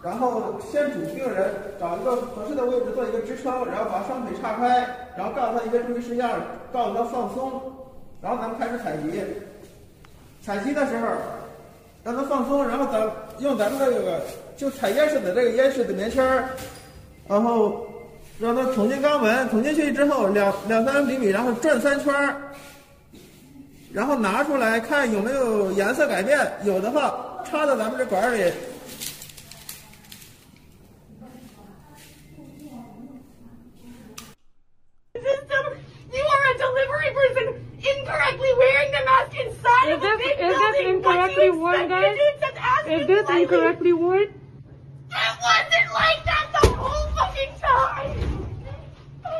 然后先嘱病人找一个合适的位置做一个支撑，然后把双腿岔开，然后告诉他一个注意事项，告诉他放松，然后咱们开始采集。采集的时候让他放松，然后咱用咱们这个就采烟式的这个烟式的棉签，然后让他捅进肛门，捅进去之后两两三厘米，然后转三圈儿。然后拿出来看有没有颜色改变，有的话插到咱们这管里。Delivery person incorrectly wearing the mask inside of a big is this incorrectly what worn, do you guys? expect? Just ask Is this politely. incorrectly worn? It wasn't like that the whole fucking time.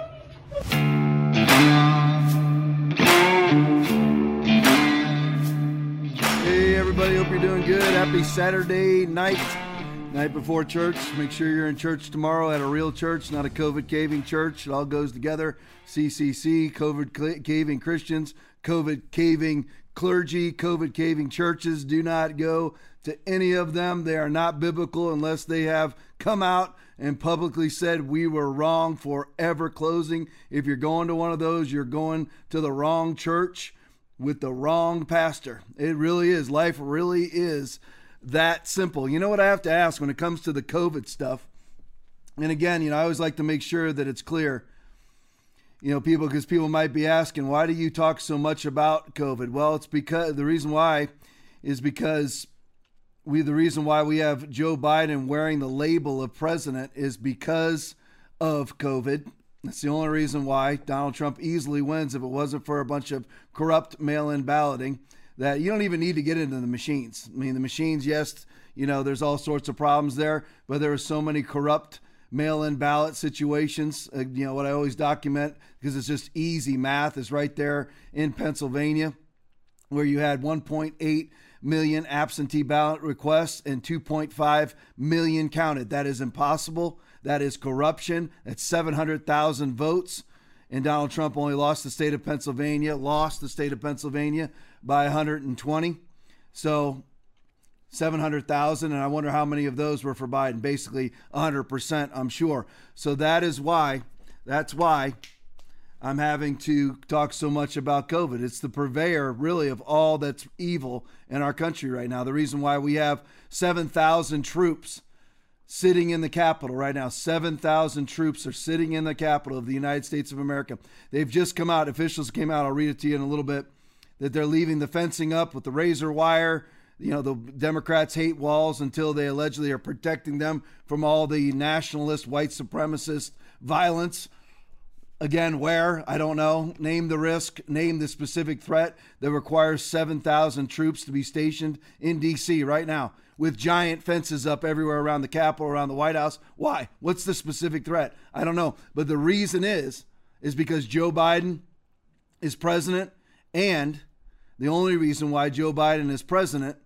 Hey, everybody, hope you're doing good. Happy Saturday night, night before church. Make sure you're in church tomorrow at a real church, not a COVID caving church. It all goes together. CCC, COVID caving Christians, COVID caving clergy, COVID caving churches. Do not go to any of them. They are not biblical unless they have come out and publicly said we were wrong for ever closing. If you're going to one of those, you're going to the wrong church with the wrong pastor. It really is. Life really is that simple. You know what I have to ask when it comes to the COVID stuff? And again, you know, I always like to make sure that it's clear. You know, people, because people might be asking, why do you talk so much about COVID? Well, it's because the reason why is because we, the reason why we have Joe Biden wearing the label of president is because of COVID. That's the only reason why Donald Trump easily wins. If it wasn't for a bunch of corrupt mail in balloting, that you don't even need to get into the machines. I mean, the machines, yes, you know, there's all sorts of problems there, but there are so many corrupt mail in ballot situations. Uh, you know, what I always document because it's just easy math is right there in Pennsylvania, where you had 1.8 million absentee ballot requests and 2.5 million counted. That is impossible. That is corruption. That's 700,000 votes. And Donald Trump only lost the state of Pennsylvania, lost the state of Pennsylvania by 120. So 700,000. And I wonder how many of those were for Biden. Basically 100%, I'm sure. So that is why, that's why I'm having to talk so much about COVID. It's the purveyor, really, of all that's evil in our country right now. The reason why we have 7,000 troops sitting in the Capitol right now. 7,000 troops are sitting in the Capitol of the United States of America. They've just come out, officials came out, I'll read it to you in a little bit, that they're leaving the fencing up with the razor wire. You know, the Democrats hate walls until they allegedly are protecting them from all the nationalist, white supremacist violence. Again, where? I don't know. Name the risk, name the specific threat that requires 7,000 troops to be stationed in D.C. right now with giant fences up everywhere around the Capitol, around the White House. Why? What's the specific threat? I don't know. But the reason is, is because Joe Biden is president, and the only reason why Joe Biden is president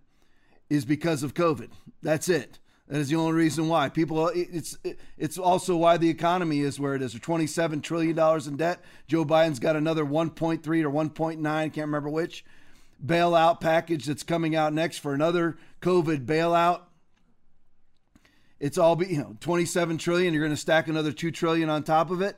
is because of COVID. That's it. That is the only reason why people. It's it's also why the economy is where it is. 27 trillion dollars in debt. Joe Biden's got another 1.3 or 1.9. Can't remember which bailout package that's coming out next for another COVID bailout. It's all be you know 27 trillion. You're going to stack another two trillion on top of it.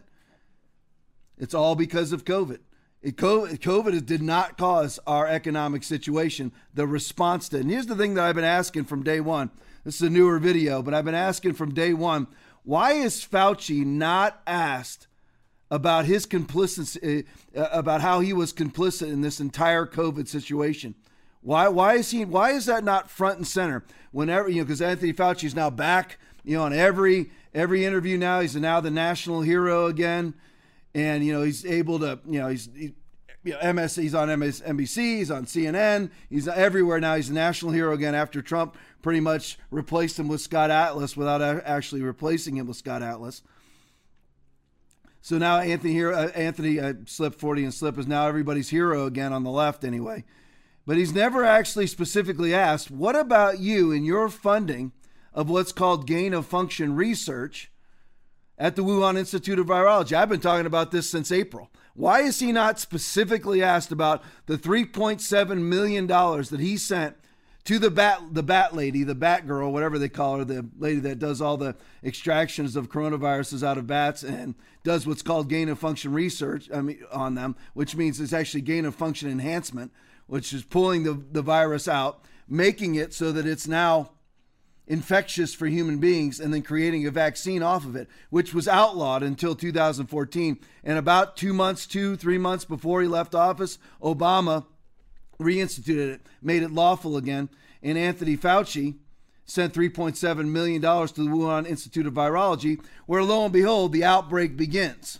It's all because of COVID. It, COVID did not cause our economic situation. The response did. And here's the thing that I've been asking from day one. This is a newer video, but I've been asking from day one why is Fauci not asked about his complicity, uh, about how he was complicit in this entire COVID situation? Why, why is he, why is that not front and center? Whenever, you know, because Anthony Fauci is now back, you know, on every, every interview now, he's now the national hero again. And, you know, he's able to, you know, he's, he, you know, MS, he's on MSNBC, he's on CNN, he's everywhere now. He's a national hero again after Trump pretty much replaced him with Scott Atlas without actually replacing him with Scott Atlas. So now Anthony here, uh, Anthony uh, Slip 40 and Slip is now everybody's hero again on the left anyway. But he's never actually specifically asked, what about you and your funding of what's called gain of function research? At the Wuhan Institute of Virology. I've been talking about this since April. Why is he not specifically asked about the $3.7 million that he sent to the bat, the bat lady, the bat girl, whatever they call her, the lady that does all the extractions of coronaviruses out of bats and does what's called gain of function research I mean, on them, which means it's actually gain of function enhancement, which is pulling the, the virus out, making it so that it's now infectious for human beings and then creating a vaccine off of it, which was outlawed until 2014. And about two months, two, three months before he left office, Obama reinstituted it, made it lawful again. And Anthony Fauci sent $3.7 million to the Wuhan Institute of Virology, where lo and behold, the outbreak begins.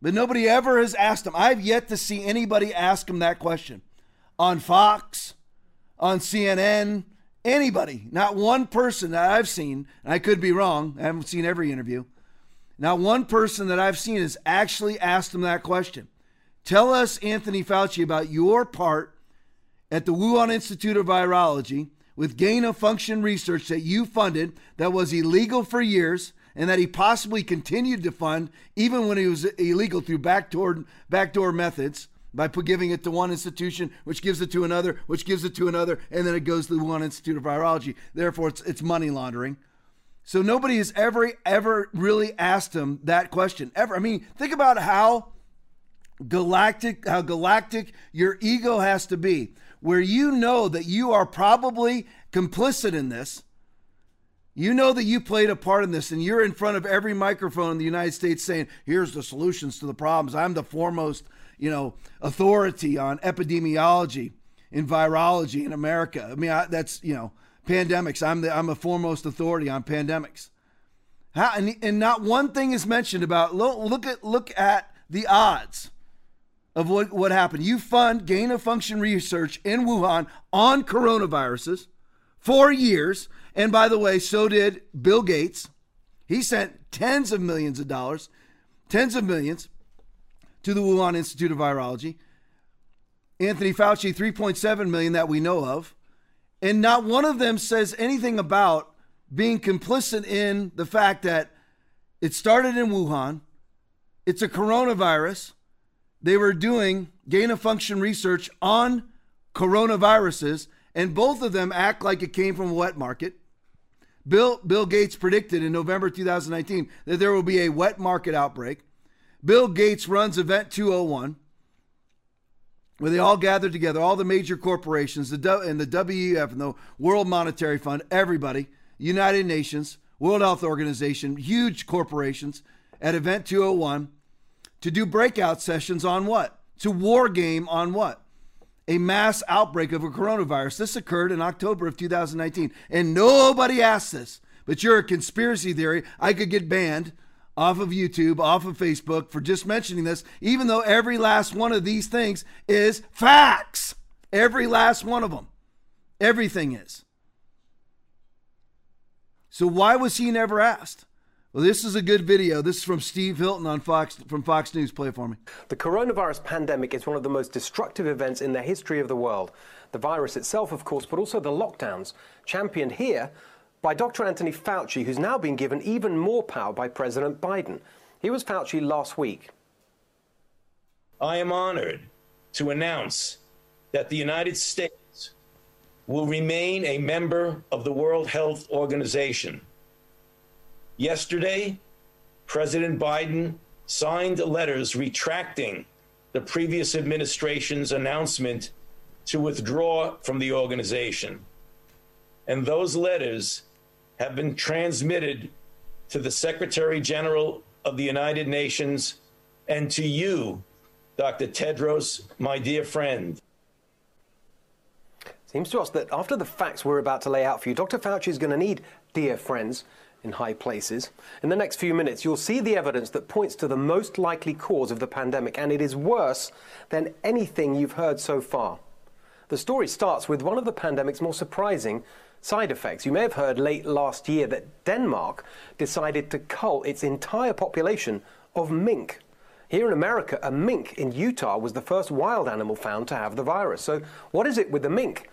But nobody ever has asked him. I've yet to see anybody ask him that question on Fox, on CNN, anybody. Not one person that I've seen, and I could be wrong, I haven't seen every interview. Not one person that I've seen has actually asked him that question. Tell us, Anthony Fauci, about your part at the Wuhan Institute of Virology with gain of function research that you funded that was illegal for years and that he possibly continued to fund even when he was illegal through backdoor backdoor methods by giving it to one institution, which gives it to another, which gives it to another, and then it goes to the Wuhan Institute of Virology. Therefore, it's, it's money laundering. So nobody has ever, ever really asked him that question. Ever. I mean, think about how galactic, how galactic your ego has to be where you know that you are probably complicit in this. You know that you played a part in this, and you're in front of every microphone in the United States saying, "Here's the solutions to the problems." I'm the foremost, you know, authority on epidemiology and virology in America. I mean, I, that's you know, pandemics. I'm the I'm a foremost authority on pandemics. How, and, and not one thing is mentioned about look, look at look at the odds of what, what happened. You fund gain of function research in Wuhan on coronaviruses for years. And by the way, so did Bill Gates. He sent tens of millions of dollars, tens of millions to the Wuhan Institute of Virology. Anthony Fauci, 3.7 million that we know of. And not one of them says anything about being complicit in the fact that it started in Wuhan. It's a coronavirus they were doing gain of function research on coronaviruses, and both of them act like it came from a wet market. Bill, Bill Gates predicted in November 2019 that there will be a wet market outbreak. Bill Gates runs Event 201, where they all gather together, all the major corporations, the and the WEF and the World Monetary Fund, everybody, United Nations, World Health Organization, huge corporations at Event 201 to do breakout sessions on what? To war game on what? A mass outbreak of a coronavirus. This occurred in October of 2019. And nobody asked this, but you're a conspiracy theory. I could get banned off of YouTube, off of Facebook for just mentioning this, even though every last one of these things is facts. Every last one of them. Everything is. So why was he never asked? Well, this is a good video. This is from Steve Hilton on Fox from Fox News. Play for me. The coronavirus pandemic is one of the most destructive events in the history of the world. The virus itself, of course, but also the lockdowns, championed here by Dr. Anthony Fauci, who's now been given even more power by President Biden. He was Fauci last week. I am honored to announce that the United States will remain a member of the World Health Organization. Yesterday, President Biden signed letters retracting the previous administration's announcement to withdraw from the organization. And those letters have been transmitted to the Secretary General of the United Nations and to you, Dr. Tedros, my dear friend. Seems to us that after the facts we're about to lay out for you, Dr. Fauci is going to need dear friends in high places. In the next few minutes, you'll see the evidence that points to the most likely cause of the pandemic, and it is worse than anything you've heard so far. The story starts with one of the pandemic's more surprising side effects. You may have heard late last year that Denmark decided to cull its entire population of mink. Here in America, a mink in Utah was the first wild animal found to have the virus. So, what is it with the mink?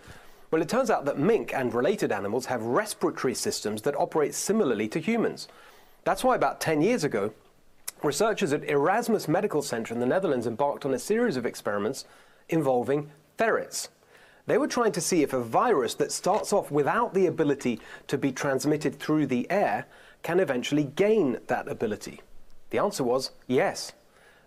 Well, it turns out that mink and related animals have respiratory systems that operate similarly to humans. That's why about 10 years ago, researchers at Erasmus Medical Center in the Netherlands embarked on a series of experiments involving ferrets. They were trying to see if a virus that starts off without the ability to be transmitted through the air can eventually gain that ability. The answer was yes.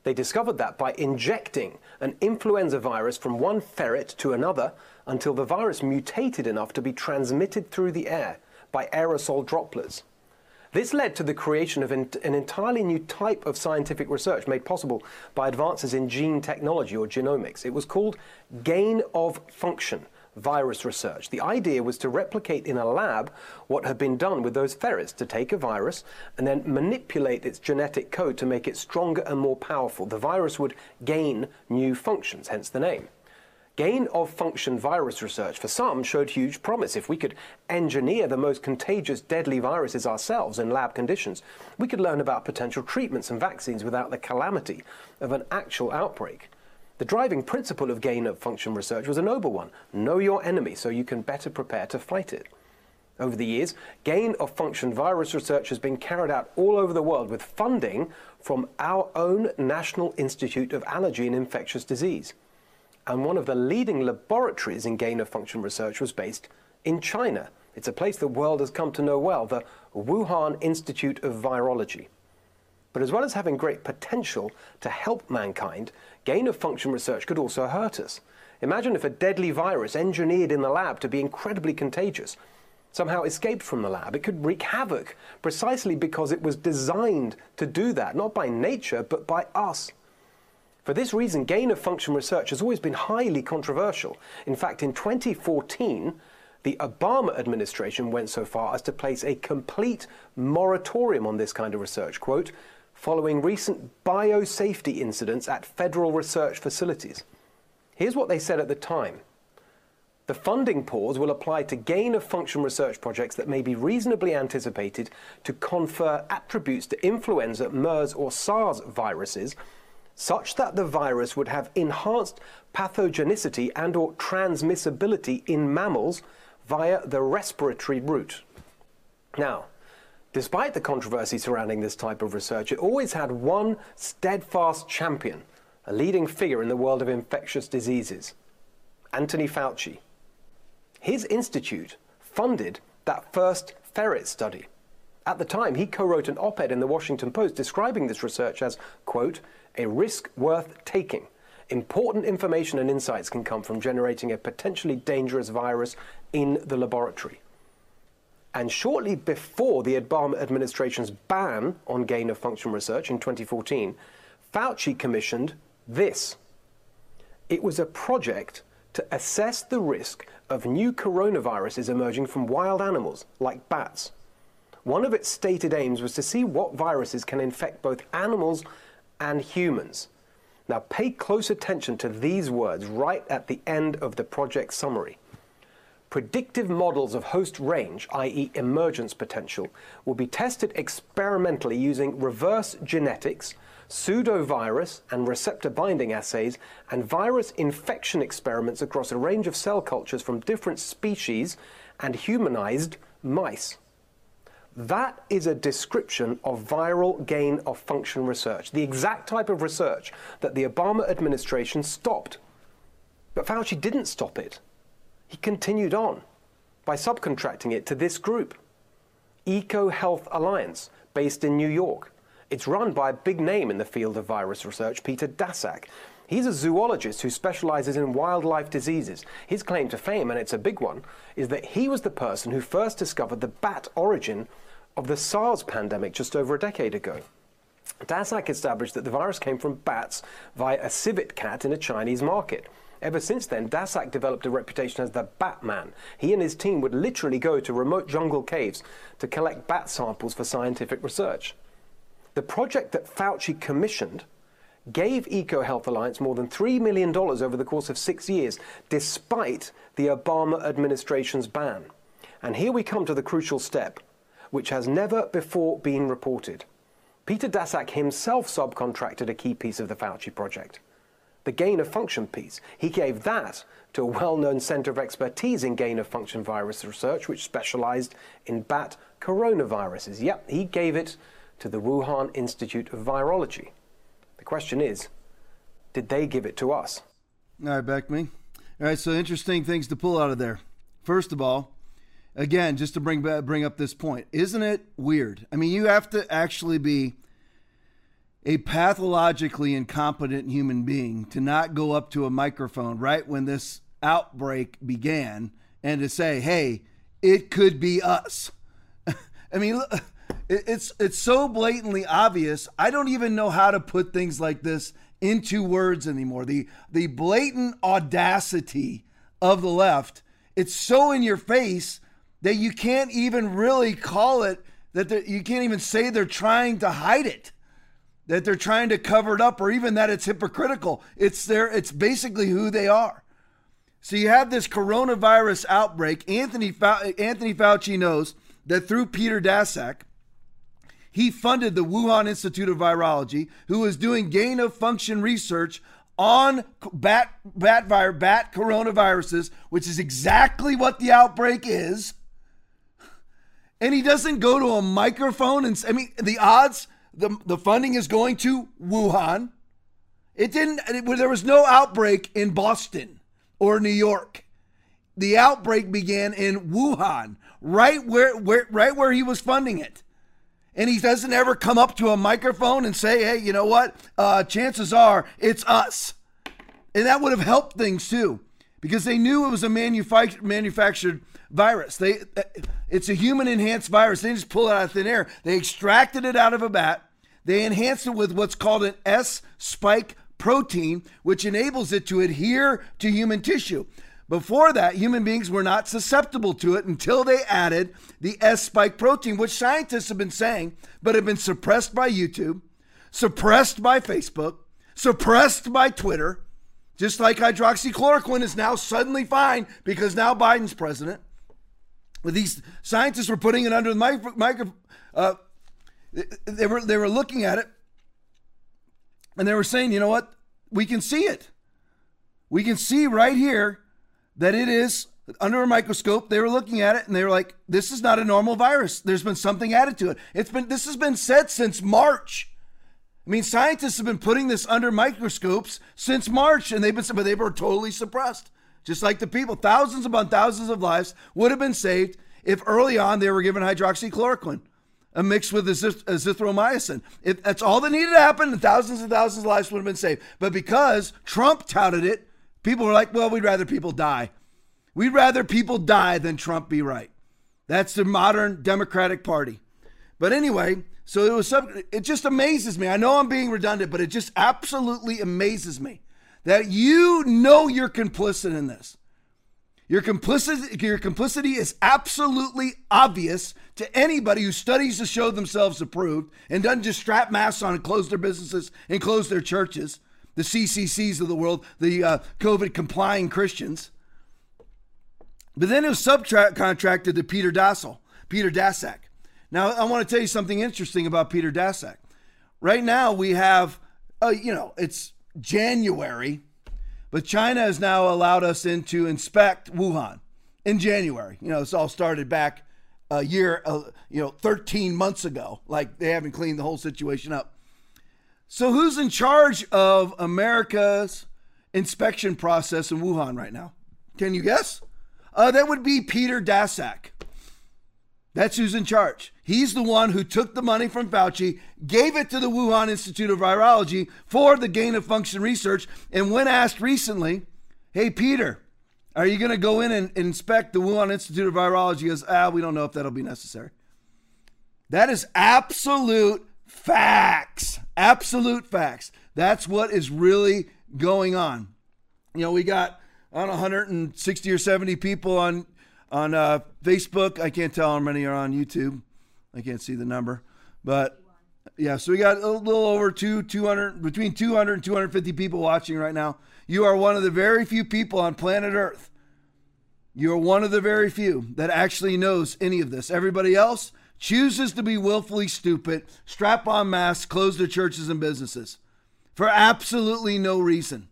They discovered that by injecting an influenza virus from one ferret to another until the virus mutated enough to be transmitted through the air by aerosol droplets. This led to the creation of an entirely new type of scientific research made possible by advances in gene technology or genomics. It was called gain of function virus research. The idea was to replicate in a lab what had been done with those ferrets to take a virus and then manipulate its genetic code to make it stronger and more powerful. The virus would gain new functions, hence the name. Gain of function virus research for some showed huge promise. If we could engineer the most contagious, deadly viruses ourselves in lab conditions, we could learn about potential treatments and vaccines without the calamity of an actual outbreak. The driving principle of gain of function research was a noble one know your enemy so you can better prepare to fight it. Over the years, gain of function virus research has been carried out all over the world with funding from our own National Institute of Allergy and Infectious Disease and one of the leading laboratories in gain of function research was based in China. It's a place the world has come to know well, the Wuhan Institute of Virology. But as well as having great potential to help mankind, gain of function research could also hurt us. Imagine if a deadly virus engineered in the lab to be incredibly contagious somehow escaped from the lab. It could wreak havoc precisely because it was designed to do that, not by nature, but by us. For this reason, gain of function research has always been highly controversial. In fact, in 2014, the Obama administration went so far as to place a complete moratorium on this kind of research, quote, following recent biosafety incidents at federal research facilities. Here's what they said at the time. The funding pause will apply to gain of function research projects that may be reasonably anticipated to confer attributes to influenza, MERS, or SARS viruses such that the virus would have enhanced pathogenicity and or transmissibility in mammals via the respiratory route. Now, despite the controversy surrounding this type of research, it always had one steadfast champion, a leading figure in the world of infectious diseases, Anthony Fauci. His institute funded that first ferret study. At the time, he co-wrote an op-ed in the Washington Post describing this research as, quote, a risk worth taking. Important information and insights can come from generating a potentially dangerous virus in the laboratory. And shortly before the Obama administration's ban on gain of function research in 2014, Fauci commissioned this. It was a project to assess the risk of new coronaviruses emerging from wild animals like bats. One of its stated aims was to see what viruses can infect both animals and humans. Now, pay close attention to these words right at the end of the project summary. Predictive models of host range, i.e., emergence potential, will be tested experimentally using reverse genetics, pseudovirus and receptor binding assays, and virus infection experiments across a range of cell cultures from different species and humanized mice. That is a description of viral gain of function research, the exact type of research that the Obama administration stopped. But Fauci didn't stop it. He continued on by subcontracting it to this group, Eco Health Alliance, based in New York. It's run by a big name in the field of virus research, Peter Daszak. He's a zoologist who specializes in wildlife diseases. His claim to fame, and it's a big one, is that he was the person who first discovered the bat origin of the SARS pandemic just over a decade ago. Daszak established that the virus came from bats via a civet cat in a Chinese market. Ever since then, Daszak developed a reputation as the Batman. He and his team would literally go to remote jungle caves to collect bat samples for scientific research. The project that Fauci commissioned gave EcoHealth Alliance more than $3 million over the course of six years, despite the Obama administration's ban. And here we come to the crucial step which has never before been reported. Peter Daszak himself subcontracted a key piece of the Fauci project. The gain of function piece. He gave that to a well known center of expertise in gain of function virus research, which specialized in bat coronaviruses. Yep, he gave it to the Wuhan Institute of Virology. The question is, did they give it to us? All right, back me. All right, so interesting things to pull out of there. First of all, again, just to bring bring up this point, isn't it weird? I mean, you have to actually be a pathologically incompetent human being to not go up to a microphone right when this outbreak began and to say, "Hey, it could be us." I mean, it's it's so blatantly obvious. I don't even know how to put things like this into words anymore. The the blatant audacity of the left, it's so in your face that you can't even really call it that you can't even say they're trying to hide it. That they're trying to cover it up or even that it's hypocritical. It's their it's basically who they are. So you have this coronavirus outbreak. Anthony Anthony Fauci knows that through Peter Daszak, he funded the Wuhan Institute of Virology, who is doing gain of function research on bat bat bat coronaviruses, which is exactly what the outbreak is. And he doesn't go to a microphone and I mean the odds the the funding is going to Wuhan. It didn't it, there was no outbreak in Boston or New York. The outbreak began in Wuhan, right where, where right where he was funding it and he doesn't ever come up to a microphone and say, hey, you know what? Uh, chances are it's us. And that would have helped things too, because they knew it was a manufac- manufactured virus. They, it's a human enhanced virus. They just pull it out of thin air. They extracted it out of a bat. They enhanced it with what's called an S spike protein, which enables it to adhere to human tissue. Before that, human beings were not susceptible to it until they added the S spike protein, which scientists have been saying, but have been suppressed by YouTube, suppressed by Facebook, suppressed by Twitter, just like hydroxychloroquine is now suddenly fine because now Biden's president. These scientists were putting it under the micro, micro uh, they were they were looking at it, and they were saying, you know what, we can see it. We can see right here that it is under a microscope. They were looking at it and they were like, "This is not a normal virus. There's been something added to it." It's been this has been said since March. I mean, scientists have been putting this under microscopes since March, and they've been but they were totally suppressed. Just like the people, thousands upon thousands of lives would have been saved if early on they were given hydroxychloroquine, a mix with azithromycin. If that's all that needed to happen, and thousands and thousands of lives would have been saved. But because Trump touted it, People were like, well, we'd rather people die. We'd rather people die than Trump be right. That's the modern Democratic Party. But anyway, so it was it just amazes me. I know I'm being redundant, but it just absolutely amazes me that you know you're complicit in this. Your complicity, your complicity is absolutely obvious to anybody who studies to show themselves approved and doesn't just strap masks on and close their businesses and close their churches the CCCs of the world, the uh, COVID complying Christians. But then it was subcontracted to Peter Dassel, Peter Daszak. Now, I want to tell you something interesting about Peter Daszak. Right now, we have, uh, you know, it's January, but China has now allowed us in to inspect Wuhan in January. You know, it's all started back a year, uh, you know, 13 months ago. Like they haven't cleaned the whole situation up. So, who's in charge of America's inspection process in Wuhan right now? Can you guess? Uh, that would be Peter Daszak. That's who's in charge. He's the one who took the money from Fauci, gave it to the Wuhan Institute of Virology for the gain of function research. And when asked recently, hey, Peter, are you going to go in and inspect the Wuhan Institute of Virology? He goes, ah, we don't know if that'll be necessary. That is absolute facts. Absolute facts. That's what is really going on. You know, we got on 160 or 70 people on on uh, Facebook. I can't tell how many are on YouTube. I can't see the number, but yeah. So we got a little over two 200 between 200 and 250 people watching right now. You are one of the very few people on planet Earth. You are one of the very few that actually knows any of this. Everybody else chooses to be willfully stupid, strap on masks, close their churches and businesses for absolutely no reason.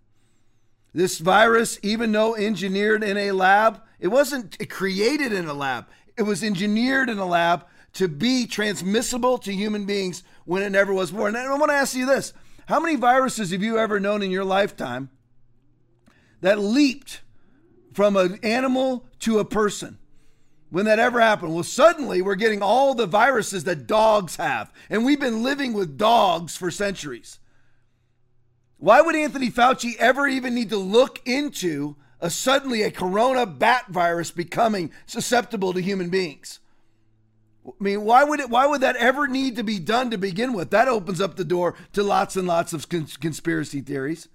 This virus, even though engineered in a lab, it wasn't created in a lab, it was engineered in a lab to be transmissible to human beings when it never was born. And I want to ask you this how many viruses have you ever known in your lifetime that leaped from an animal to a person? When that ever happened? Well, suddenly we're getting all the viruses that dogs have. And we've been living with dogs for centuries. Why would Anthony Fauci ever even need to look into a suddenly a corona bat virus becoming susceptible to human beings? I mean, why would it? Why would that ever need to be done to begin with? That opens up the door to lots and lots of cons- conspiracy theories,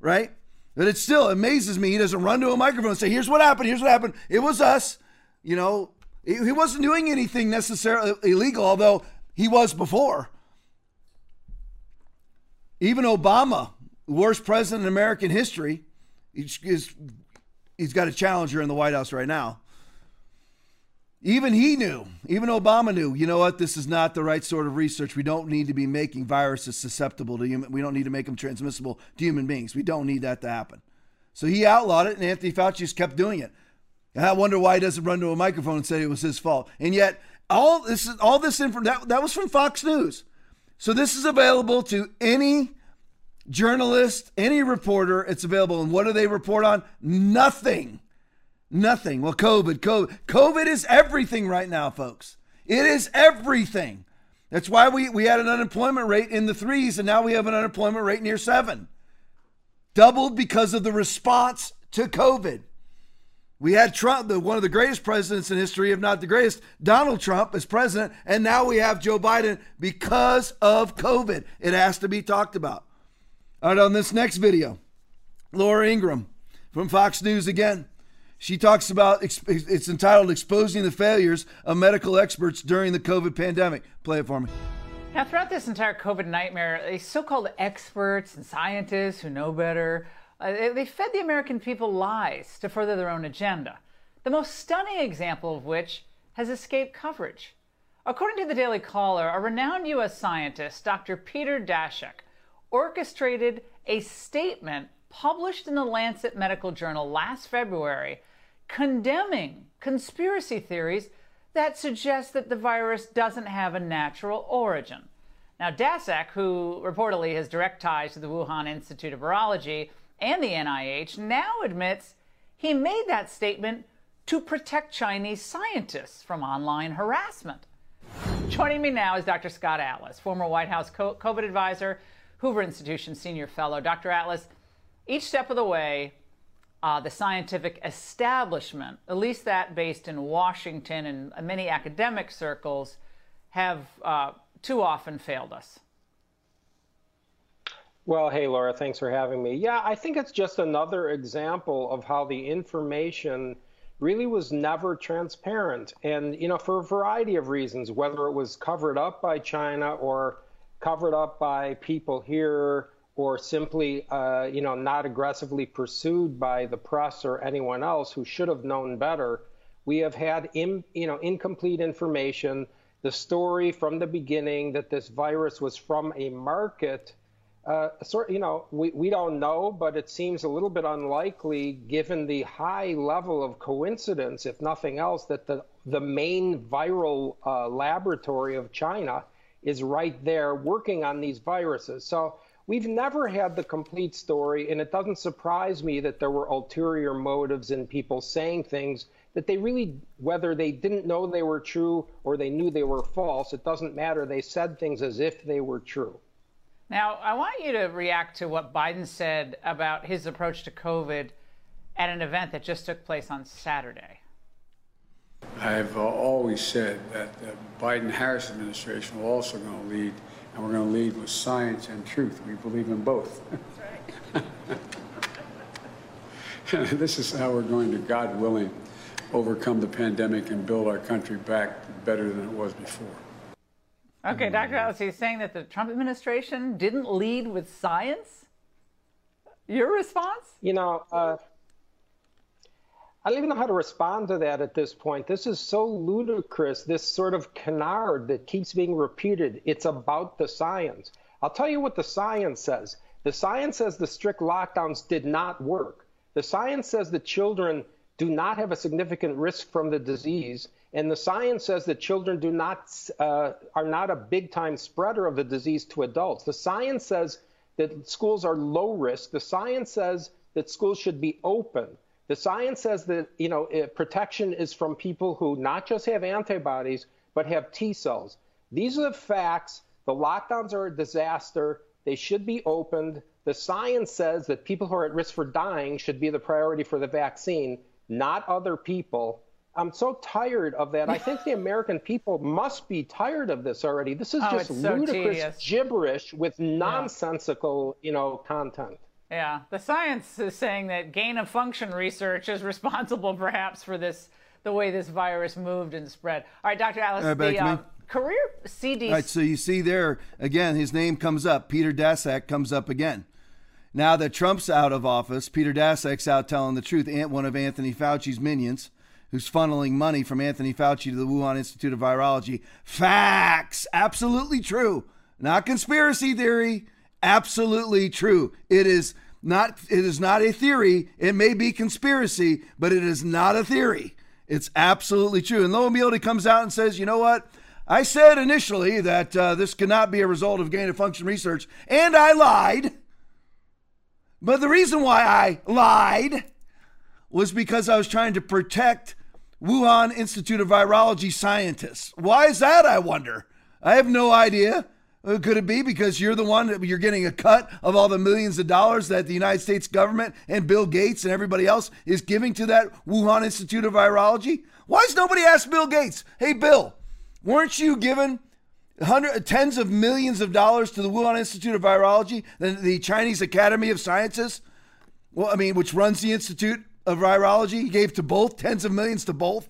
right? But it still amazes me he doesn't run to a microphone and say, "Here's what happened. Here's what happened. It was us." You know, he wasn't doing anything necessarily illegal, although he was before. Even Obama, the worst president in American history, he's, he's got a challenger in the White House right now. Even he knew, even Obama knew, you know what, this is not the right sort of research. We don't need to be making viruses susceptible to human, we don't need to make them transmissible to human beings. We don't need that to happen. So he outlawed it, and Anthony Fauci just kept doing it. And I wonder why he doesn't run to a microphone and say it was his fault. And yet, all this is all this info that, that was from Fox News. So this is available to any journalist, any reporter. It's available. And what do they report on? Nothing. Nothing. Well, COVID, COVID. COVID is everything right now, folks. It is everything. That's why we, we had an unemployment rate in the threes, and now we have an unemployment rate near seven. Doubled because of the response to COVID. We had Trump, the, one of the greatest presidents in history, if not the greatest, Donald Trump as president, and now we have Joe Biden because of COVID. It has to be talked about. All right, on this next video, Laura Ingraham from Fox News again. She talks about it's entitled Exposing the Failures of Medical Experts During the COVID Pandemic. Play it for me. Now, throughout this entire COVID nightmare, these so called experts and scientists who know better, uh, they fed the American people lies to further their own agenda. The most stunning example of which has escaped coverage. According to the Daily Caller, a renowned U.S. scientist, Dr. Peter Daszak, orchestrated a statement published in the Lancet Medical Journal last February condemning conspiracy theories that suggest that the virus doesn't have a natural origin. Now, Daszak, who reportedly has direct ties to the Wuhan Institute of Virology and the NIH, now admits he made that statement to protect Chinese scientists from online harassment. Joining me now is Dr. Scott Atlas, former White House COVID advisor, Hoover Institution senior fellow. Dr. Atlas, each step of the way, uh, the scientific establishment, at least that based in Washington and many academic circles, have uh, too often failed us. Well, hey, Laura, thanks for having me. Yeah, I think it's just another example of how the information really was never transparent. And, you know, for a variety of reasons, whether it was covered up by China or covered up by people here or simply, uh, you know, not aggressively pursued by the press or anyone else who should have known better. We have had, you know, incomplete information. The story from the beginning that this virus was from a market, uh, sort, you know, we, we don't know, but it seems a little bit unlikely given the high level of coincidence, if nothing else, that the the main viral uh, laboratory of China is right there working on these viruses. So We've never had the complete story, and it doesn't surprise me that there were ulterior motives in people saying things that they really, whether they didn't know they were true or they knew they were false, it doesn't matter. They said things as if they were true. Now, I want you to react to what Biden said about his approach to COVID at an event that just took place on Saturday. I've always said that the Biden Harris administration will also going to lead and we're going to lead with science and truth. We believe in both. Right. this is how we're going to, God willing, overcome the pandemic and build our country back better than it was before. Okay, Dr. Atlas, he's saying that the Trump administration didn't lead with science. Your response? You know, uh, I don't even know how to respond to that at this point. This is so ludicrous, this sort of canard that keeps being repeated. It's about the science. I'll tell you what the science says. The science says the strict lockdowns did not work. The science says that children do not have a significant risk from the disease. And the science says that children do not uh, are not a big time spreader of the disease to adults. The science says that schools are low risk. The science says that schools should be open. The science says that you know protection is from people who not just have antibodies but have T cells. These are the facts. The lockdowns are a disaster. They should be opened. The science says that people who are at risk for dying should be the priority for the vaccine, not other people. I'm so tired of that. I think the American people must be tired of this already. This is Oh, just so ludicrous tedious. gibberish with nonsensical, you know, content. Yeah, the science is saying that gain of function research is responsible, perhaps, for this the way this virus moved and spread. All right, Dr. Atlas, back the uh, career CDC. All right, so you see there again, his name comes up. Peter Daszak comes up again. Now that Trump's out of office, Peter Daszak's out telling the truth. One of Anthony Fauci's minions, who's funneling money from Anthony Fauci to the Wuhan Institute of Virology. Facts, absolutely true, not conspiracy theory. Absolutely true. It is not. It is not a theory. It may be conspiracy, but it is not a theory. It's absolutely true. And lo and behold, he comes out and says, "You know what? I said initially that uh, this cannot be a result of gain of function research, and I lied. But the reason why I lied was because I was trying to protect Wuhan Institute of Virology scientists. Why is that, I wonder? I have no idea. Uh, Could it be because you're the one that you're getting a cut of all the millions of dollars that the United States government and Bill Gates and everybody else is giving to that Wuhan Institute of Virology? Why has nobody asked Bill Gates, hey, Bill, weren't you given hundred, tens of millions of dollars to the Wuhan Institute of Virology, the, the Chinese Academy of Sciences? Well, I mean, which runs the Institute of Virology, he gave to both, tens of millions to both.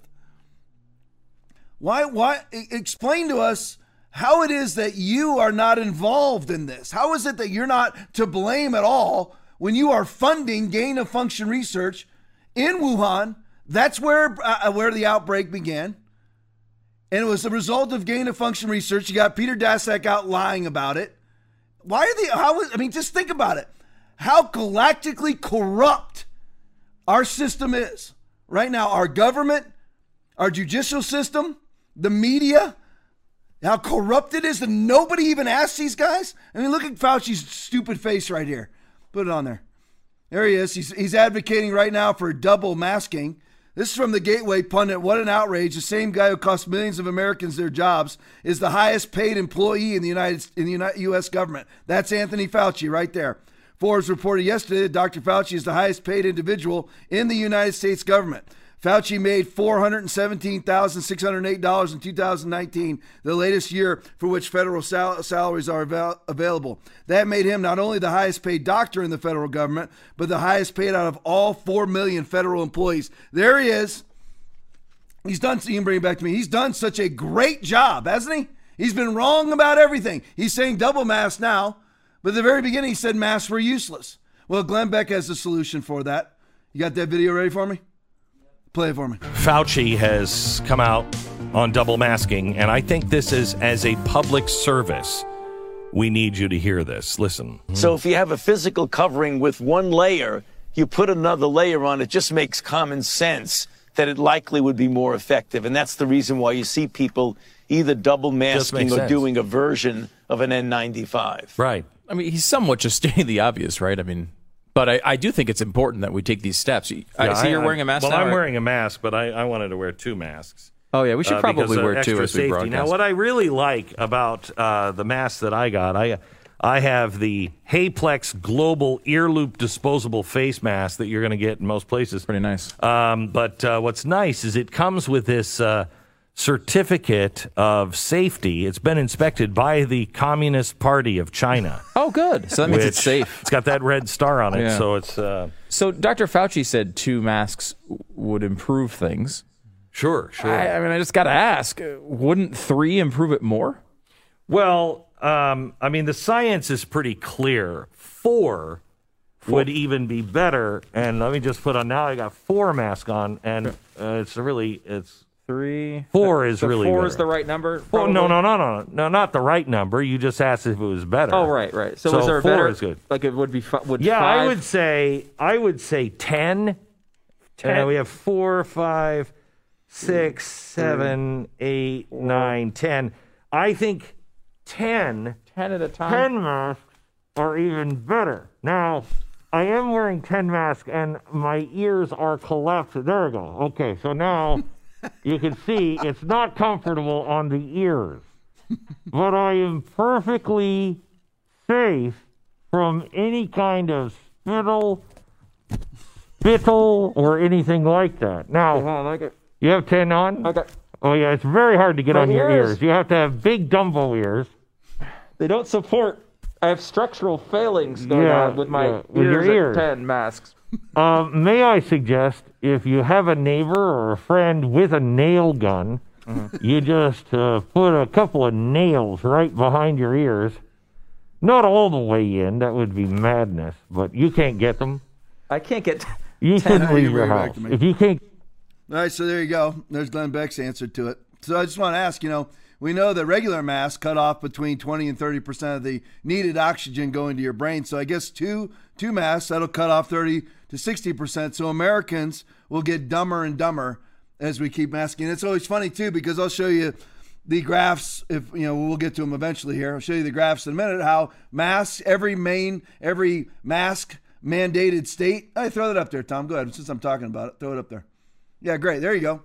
Why? Why? Explain to us how it is that you are not involved in this. How is it that you're not to blame at all when you are funding gain of function research in Wuhan? That's where uh, where the outbreak began, and it was the result of gain of function research. You got Peter Daszak out lying about it. Why are they? How? is- I mean, just think about it. How galactically corrupt our system is right now. Our government, our judicial system, the media, how corrupt it is that nobody even asks these guys. I mean, look at Fauci's stupid face right here. Put it on there. There he is. He's, he's advocating right now for double masking. This is from the Gateway pundit. What an outrage! The same guy who cost millions of Americans their jobs is the highest paid employee in the United in the U.S. government. That's Anthony Fauci right there. Forbes reported yesterday that Dr. Fauci is the highest paid individual in the United States government. Fauci made $417,608 in 2019, the latest year for which federal sal- salaries are avail- available. That made him not only the highest paid doctor in the federal government, but the highest paid out of all 4 million federal employees. There he is. He's done, you can bring it back to me. He's done such a great job, hasn't he? He's been wrong about everything. He's saying double masks now, but at the very beginning he said masks were useless. Well, Glenn Beck has a solution for that. You got that video ready for me? Play it for me. Fauci has come out on double masking, and I think this is as a public service. We need you to hear this. Listen. So if you have a physical covering with one layer, you put another layer on, it just makes common sense that it likely would be more effective. And that's the reason why you see people either double masking or sense. doing a version of an N95. Right. I mean, he's somewhat just stating the obvious, right? I mean, but I, I do think it's important that we take these steps. I Yeah, see you're wearing a mask Well, now. I'm right? wearing a mask, but I, I wanted to wear two masks. Oh yeah, we should uh, probably wear two as we broadcast. Now, what I really like about uh, the mask that I got, I I have the Hayplex Global Ear Loop Disposable Face Mask that you're going to get in most places. Pretty nice. Um, but uh, what's nice is it comes with this uh, certificate of safety. It's been inspected by the Communist Party of China. oh, good. So that means it's safe. It's got that red star on it, Yeah. so it's. Uh, So Dr. Fauci said two masks would improve things. Sure, sure. I, I mean, I just got to ask: uh, Wouldn't three improve it more? Well, um, I mean, the science is pretty clear. Four would even be better. And let me just put on now. I got four masks on, and uh, it's really it's three. Four is So really four better. is the right number. Well, no, no, no, no, no, not the right number. You just asked if it was better. Oh, right, right. So, is there a four better? is good. Like it would be. Would Yeah, I would say I would say ten. 10? And we have four, five, six, seven, eight, nine, ten. I think 10, 10 at a time. 10 masks are even better. Now, I am wearing 10 masks and my ears are collapsed. There we go. Okay, so now you can see it's not comfortable on the ears, but I am perfectly safe from any kind of spittle, spittle, or anything like that. Now, I like it. you have 10 on? Okay. Oh, yeah, it's very hard to get My on your ears. ears. You have to have big Dumbo ears. They don't support. I have structural failings going Yeah, on with my yeah, with your ears, ears. at 10 masks. Um, may I suggest if you have a neighbor or a friend with a nail gun, Mm-hmm. you just uh, put a couple of nails right behind your ears. Not all the way in, that would be madness, but you can't get them. I can't get. You 10 shouldn't Now you leave your bring it back house. to me. If you can't All right, so there you go. There's Glenn Beck's answer to it. So I just want to ask, you know, we know that regular masks cut off between 20 and 30 percent of the needed oxygen going to your brain. So I guess two two masks that'll cut off 30 to 60 percent. So Americans will get dumber and dumber as we keep masking. It's always funny too because I'll show you the graphs if you know we'll get to them eventually here. I'll show you the graphs in a minute how masks every main every mask mandated state. I throw that up there, Tom. Go ahead since I'm talking about it. Throw it up there. Yeah, great. There you go.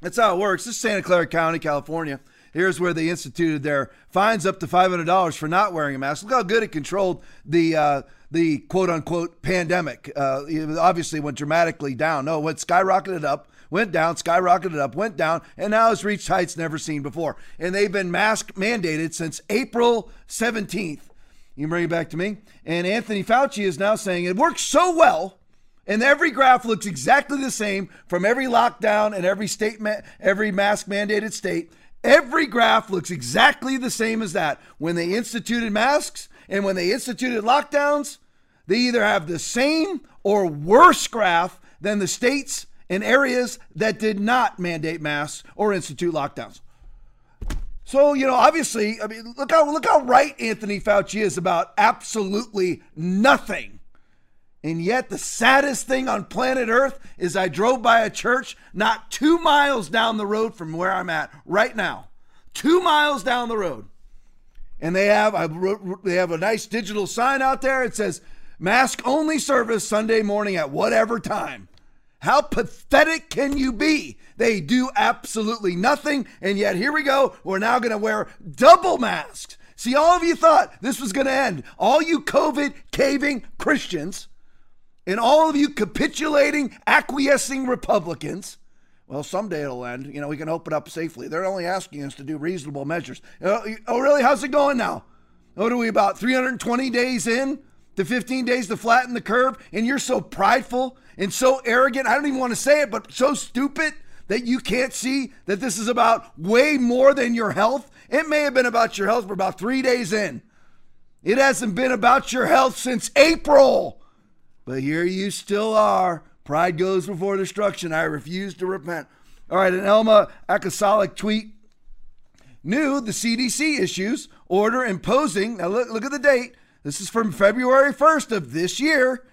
That's how it works. This is Santa Clara County, California. Here's where they instituted their fines up to $500 for not wearing a mask. Look how good it controlled the uh, the quote unquote pandemic. Uh, it obviously went dramatically down. No, it went skyrocketed up, went down, skyrocketed up, went down, and now it's reached heights never seen before. And they've been mask mandated since April 17th. You bring it back to me. And Anthony Fauci is now saying it works so well and every graph looks exactly the same from every lockdown and every state, ma- every mask mandated state. Every graph looks exactly the same as that. When they instituted masks and when they instituted lockdowns, they either have the same or worse graph than the states and areas that did not mandate masks or institute lockdowns. So, you know, obviously, I mean, look how look how right Anthony Fauci is about absolutely nothing. And yet, the saddest thing on planet Earth is I drove by a church not two miles down the road from where I'm at right now. Two miles down the road. And they have I they have a nice digital sign out there. It says mask only service Sunday morning at whatever time. How pathetic can you be? They do absolutely nothing, and yet here we go. We're now going to wear double masks. See, all of you thought this was going to end. All you COVID caving Christians and all of you capitulating, acquiescing Republicans. Well, someday it'll end. You know, we can open up safely. They're only asking us to do reasonable measures. Oh, oh, really? How's it going now? Oh, what are we about 320 days in to 15 days to flatten the curve? And you're so prideful and so arrogant. I don't even want to say it, but so stupid that you can't see that this is about way more than your health. It may have been about your health for about three days in. It hasn't been about your health since April. But here you still are. Pride goes before destruction. I refuse to repent. All right, an Elma Akasalik tweet. New the CDC issues order imposing. Now look, look at the date. This is from February 1st of this year,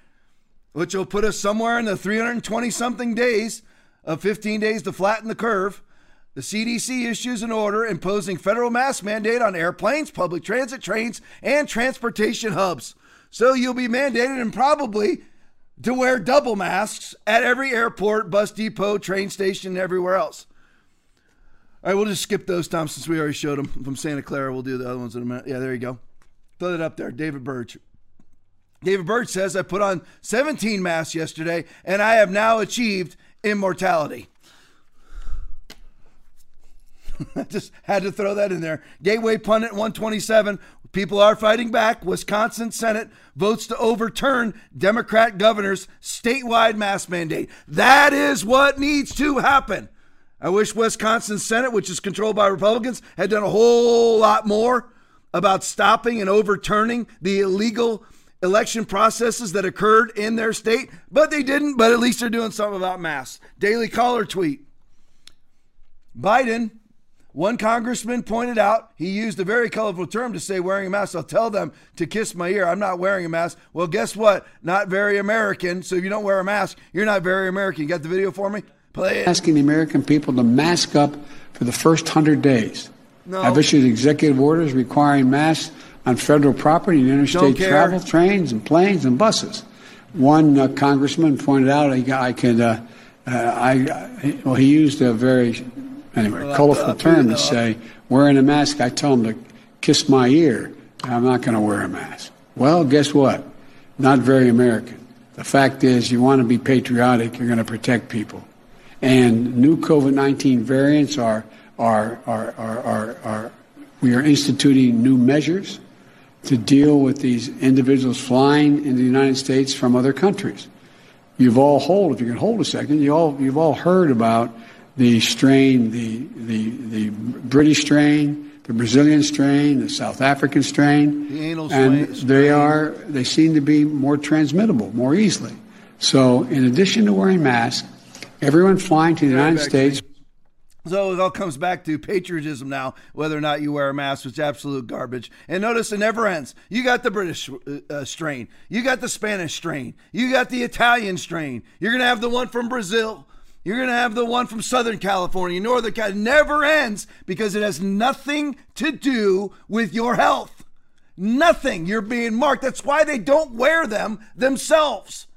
which will put us somewhere in the 320 something days of 15 days to flatten the curve. The CDC issues an order imposing federal mask mandate on airplanes, public transit, trains, and transportation hubs. So you'll be mandated and probably to wear double masks at every airport, bus depot, train station, and everywhere else. All right, we'll just skip those, Tom, since we already showed them from Santa Clara. We'll do the other ones in a minute. Yeah, there you go. Throw that up there. David Birch. David Birch says, I put on 17 masks yesterday, and I have now achieved immortality. I just had to throw that in there. Gateway Pundit 127. People are fighting back. Wisconsin Senate votes to overturn Democrat governor's statewide mask mandate. That is what needs to happen. I wish Wisconsin Senate, which is controlled by Republicans, had done a whole lot more about stopping and overturning the illegal election processes that occurred in their state, but they didn't. But at least they're doing something about masks. Daily Caller tweet Biden, one congressman pointed out he used a very colorful term to say wearing a mask. I'll tell them to kiss my ear. I'm not wearing a mask. Well, guess what? Not very American. So if you don't wear a mask, you're not very American. You got the video for me? Play it. Asking the American people to mask up for the first 100 days. No. I've issued executive orders requiring masks on federal property and interstate travel, trains and planes and buses. One uh, congressman pointed out I, I could, uh, uh, I, well, he used a very, anyway, Well, colorful uh, term uh, to say, wearing a mask, I tell him to kiss my ear. I'm not going to wear a mask. Well, guess what? Not very American. The fact is, you want to be patriotic, you're going to protect people. And new COVID 19 variants are, are, are, are, are, are, we are instituting new measures to deal with these individuals flying into the United States from other countries. You've all hold, if you can hold a second, you all, you've all heard about the strain, the, the, the British strain, the Brazilian strain, the South African strain. The anal and strain. they are, they seem to be more transmittable more easily. So, in addition to wearing masks, everyone flying to the United States So it all comes back to patriotism now, whether or not you wear a mask, which is absolute garbage. And notice it never ends. You got the British uh, uh, strain, you got the Spanish strain, you got the Italian strain. You're gonna have the one from Brazil. You're gonna have the one from Southern California, Northern California. Never ends because it has nothing to do with your health. Nothing. You're being marked. That's why they don't wear them themselves.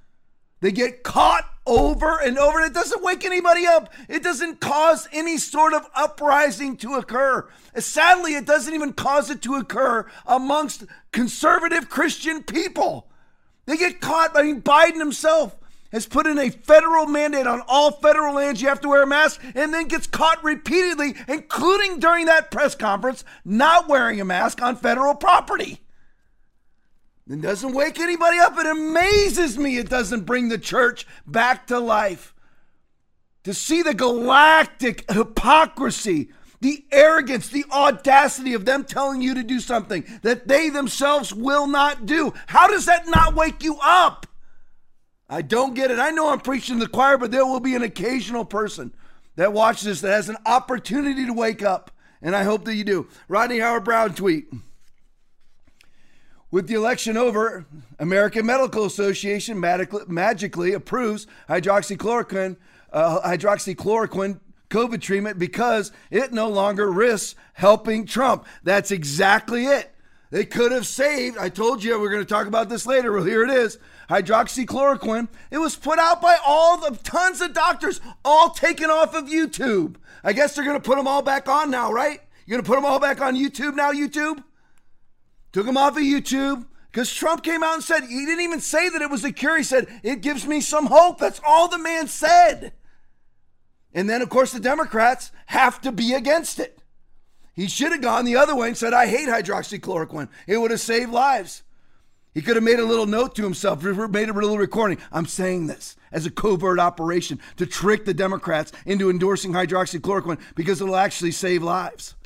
They get caught over and over, and it doesn't wake anybody up. It doesn't cause any sort of uprising to occur. Sadly, it doesn't even cause it to occur amongst conservative Christian people. They get caught. I mean, Biden himself has put in a federal mandate on all federal lands you have to wear a mask, and then gets caught repeatedly, including during that press conference, not wearing a mask on federal property. It doesn't wake anybody up. It amazes me it doesn't bring the church back to life. To see the galactic hypocrisy, the arrogance, the audacity of them telling you to do something that they themselves will not do. How does that not wake you up? I don't get it. I know I'm preaching to the choir, but there will be an occasional person that watches this that has an opportunity to wake up. And I hope that you do. Rodney Howard Brown tweet. With the election over, American Medical Association magically, approves hydroxychloroquine, uh, hydroxychloroquine COVID treatment because it no longer risks helping Trump. That's exactly it. They could have saved. I told you we're going to talk about this later. Well, here it is. Hydroxychloroquine. It was put out by all the tons of doctors, all taken off of YouTube. I guess they're going to put them all back on now, right? You're going to put them all back on YouTube now, YouTube? Took them off of YouTube because Trump came out and said, he didn't even say that it was a cure. He said, it gives me some hope. That's all the man said. And then, of course, the Democrats have to be against it. He should have gone the other way and said, I hate hydroxychloroquine. It would have saved lives. He could have made a little note to himself, made a little recording. I'm saying this as a covert operation to trick the Democrats into endorsing hydroxychloroquine because it'll actually save lives.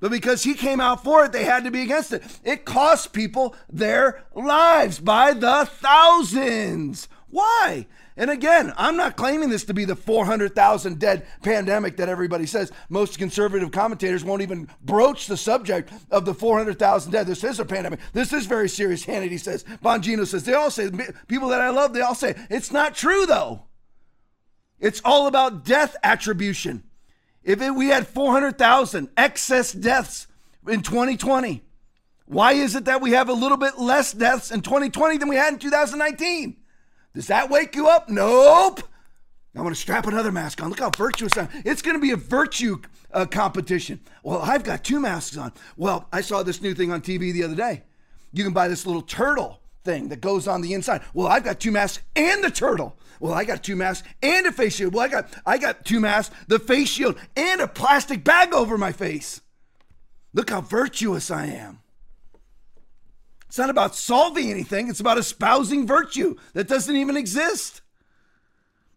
But because he came out for it, they had to be against it. It cost people their lives by the thousands. Why? And again, I'm not claiming this to be the 400,000 dead pandemic that everybody says. Most conservative commentators won't even broach the subject of the 400,000 dead. This is a pandemic. This is very serious. Hannity says. Bongino says. They all say, people that I love, they all say, it's not true though. It's all about death attribution. If it, we had 400,000 excess deaths in 2020, why is it that we have a little bit less deaths in 2020 than we had in 2019? Does that wake you up? Nope. I'm going to strap another mask on. Look how virtuous I am. It's going to be a virtue uh, competition. Well, I've got two masks on. Well, I saw this new thing on TV the other day. You can buy this little turtle thing that goes on the inside. Well, I've got two masks and the turtle. Well, I got two masks and a face shield. Well, I got I got two masks, the face shield, and a plastic bag over my face. Look how virtuous I am. It's not about solving anything, it's about espousing virtue that doesn't even exist.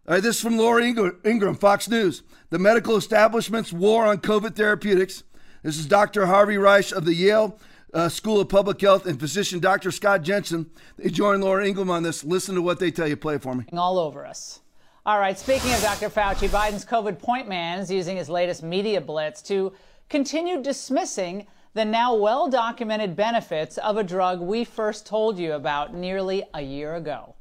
All right, this is from Laura Ingraham, Fox News. The medical establishment's war on COVID therapeutics. This is Dr. Harvey Risch of the Yale uh, School of Public Health and physician Dr. Scott Jensen. They join Laura Ingraham on this. Listen to what they tell you. Play it for me. All over us. All right, speaking of Dr. Fauci, Biden's COVID point man is using his latest media blitz to continue dismissing the now well documented benefits of a drug we first told you about nearly a year ago.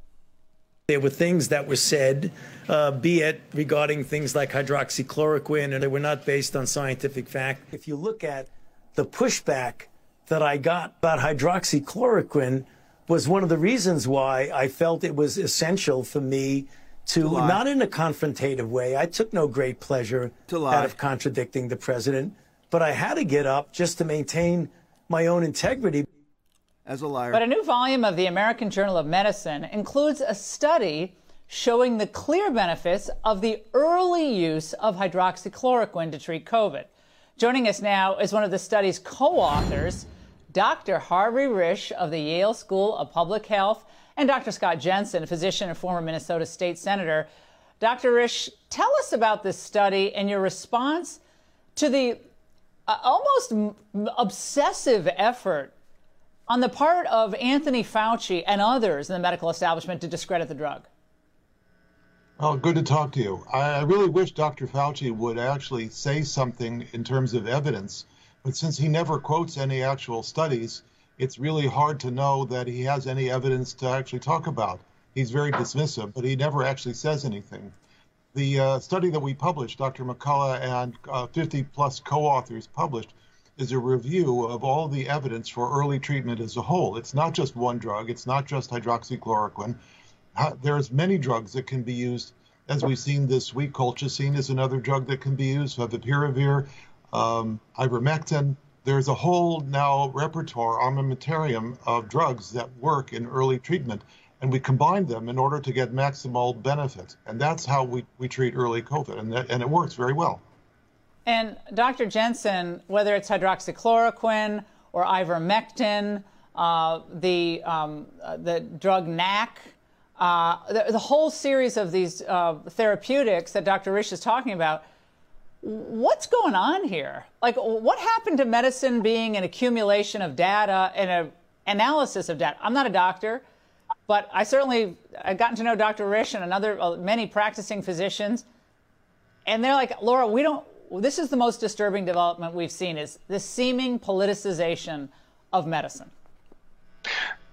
There were things that were said, uh, be it regarding things like hydroxychloroquine, and they were not based on scientific fact. If you look at the pushback that I got about hydroxychloroquine, was one of the reasons why I felt it was essential for me to, To not in a confrontative way. I took no great pleasure To out of contradicting the president, but I had to get up just to maintain my own integrity. As a liar. But a new volume of the American Journal of Medicine includes a study showing the clear benefits of the early use of hydroxychloroquine to treat COVID. Joining us now is one of the study's co authors, Dr. Harvey Risch of the Yale School of Public Health, and Dr. Scott Jensen, a physician and former Minnesota State Senator. Dr. Risch, tell us about this study and your response to the almost obsessive effort on the part of Anthony Fauci and others in the medical establishment to discredit the drug. Oh, good to talk to you. I really wish Dr. Fauci would actually say something in terms of evidence, but since he never quotes any actual studies, it's really hard to know that he has any evidence to actually talk about. He's very dismissive, but he never actually says anything. The uh, study that we published, Dr. McCullough and uh, 50 plus co authors published, is a review of all the evidence for early treatment as a whole. It's not just one drug, it's not just hydroxychloroquine. There's many drugs that can be used, as we've seen this week. Colchicine is another drug that can be used, favipiravir, um, ivermectin. There's a whole now repertoire, armamentarium of drugs that work in early treatment, and we combine them in order to get maximal benefit. And that's how we, we treat early COVID, and, that, and it works very well. And Dr. Jensen, whether it's hydroxychloroquine or ivermectin, uh, the, um, the drug NAC, uh, the, the whole series of these uh, therapeutics that Dr. Risch is talking about, what's going on here? Like, what happened to medicine being an accumulation of data and an analysis of data? I'm not a doctor, but I certainly I've gotten to know Dr. Risch and another uh, many practicing physicians, and they're like, Laura, we don't. This is the most disturbing development we've seen: is the seeming politicization of medicine.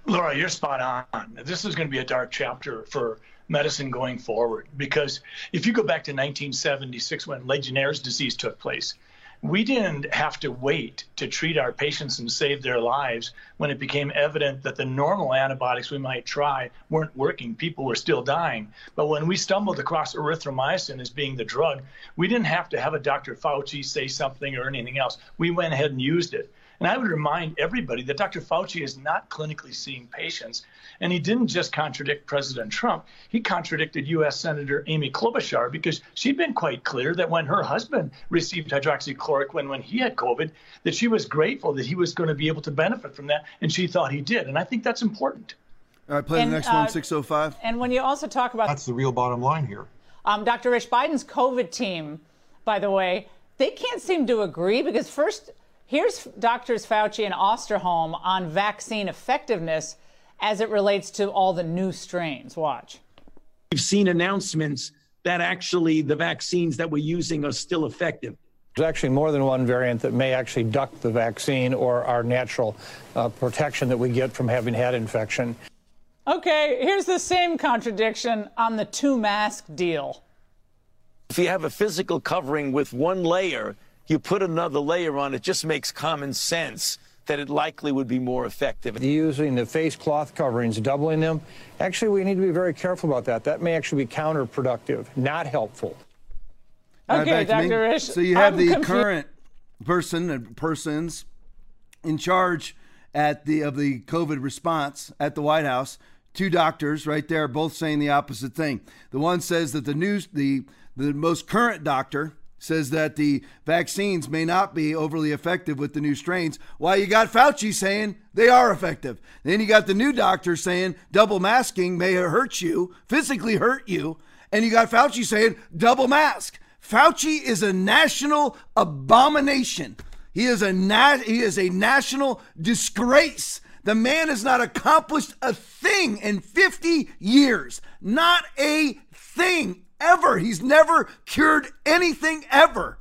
Laura, you're spot on. This is going to be a dark chapter for medicine going forward because if you go back to 1976 when Legionnaire's disease took place, we didn't have to wait to treat our patients and save their lives when it became evident that the normal antibiotics we might try weren't working. People were still dying. But when we stumbled across erythromycin as being the drug, we didn't have to have a Dr. Fauci say something or anything else. We went ahead and used it. And I would remind everybody that Dr. Fauci is not clinically seeing patients. And he didn't just contradict President Trump, he contradicted U.S. Senator Amy Klobuchar because she'd been quite clear that when her husband received hydroxychloroquine when he had COVID, that she was grateful that he was going to be able to benefit from that. And she thought he did. And I think that's important. All right, play And, the next uh, one, 605. And when you also talk about That's the real bottom line here. Um, Dr. Risch Biden's COVID team, by the way, they can't seem to agree because first, here's doctors Fauci and Osterholm on vaccine effectiveness as it relates to all the new strains. Watch. We've seen announcements that actually the vaccines that we're using are still effective. There's actually more than one variant that may actually duck the vaccine or our natural uh, protection that we get from having had infection. Okay, here's the same contradiction on the two mask deal. If you have a physical covering with one layer, you put another layer on, it just makes common sense that it likely would be more effective. Using the face cloth coverings, doubling them, actually, we need to be very careful about that. That may actually be counterproductive, not helpful. Okay, back. Dr. Risch, So you have I'm the confused. current person and persons in charge at the of the COVID response at the White House. Two doctors right there, both saying the opposite thing. The one says that the news the the most current doctor says that the vaccines may not be overly effective with the new strains. While you got Fauci saying they are effective. Then you got the new doctor saying double masking may hurt you, physically hurt you. And you got Fauci saying double mask. Fauci is a national abomination. He is a na- he is a national disgrace. The man has not accomplished a thing in 50 years. Not a thing ever. He's never cured anything ever.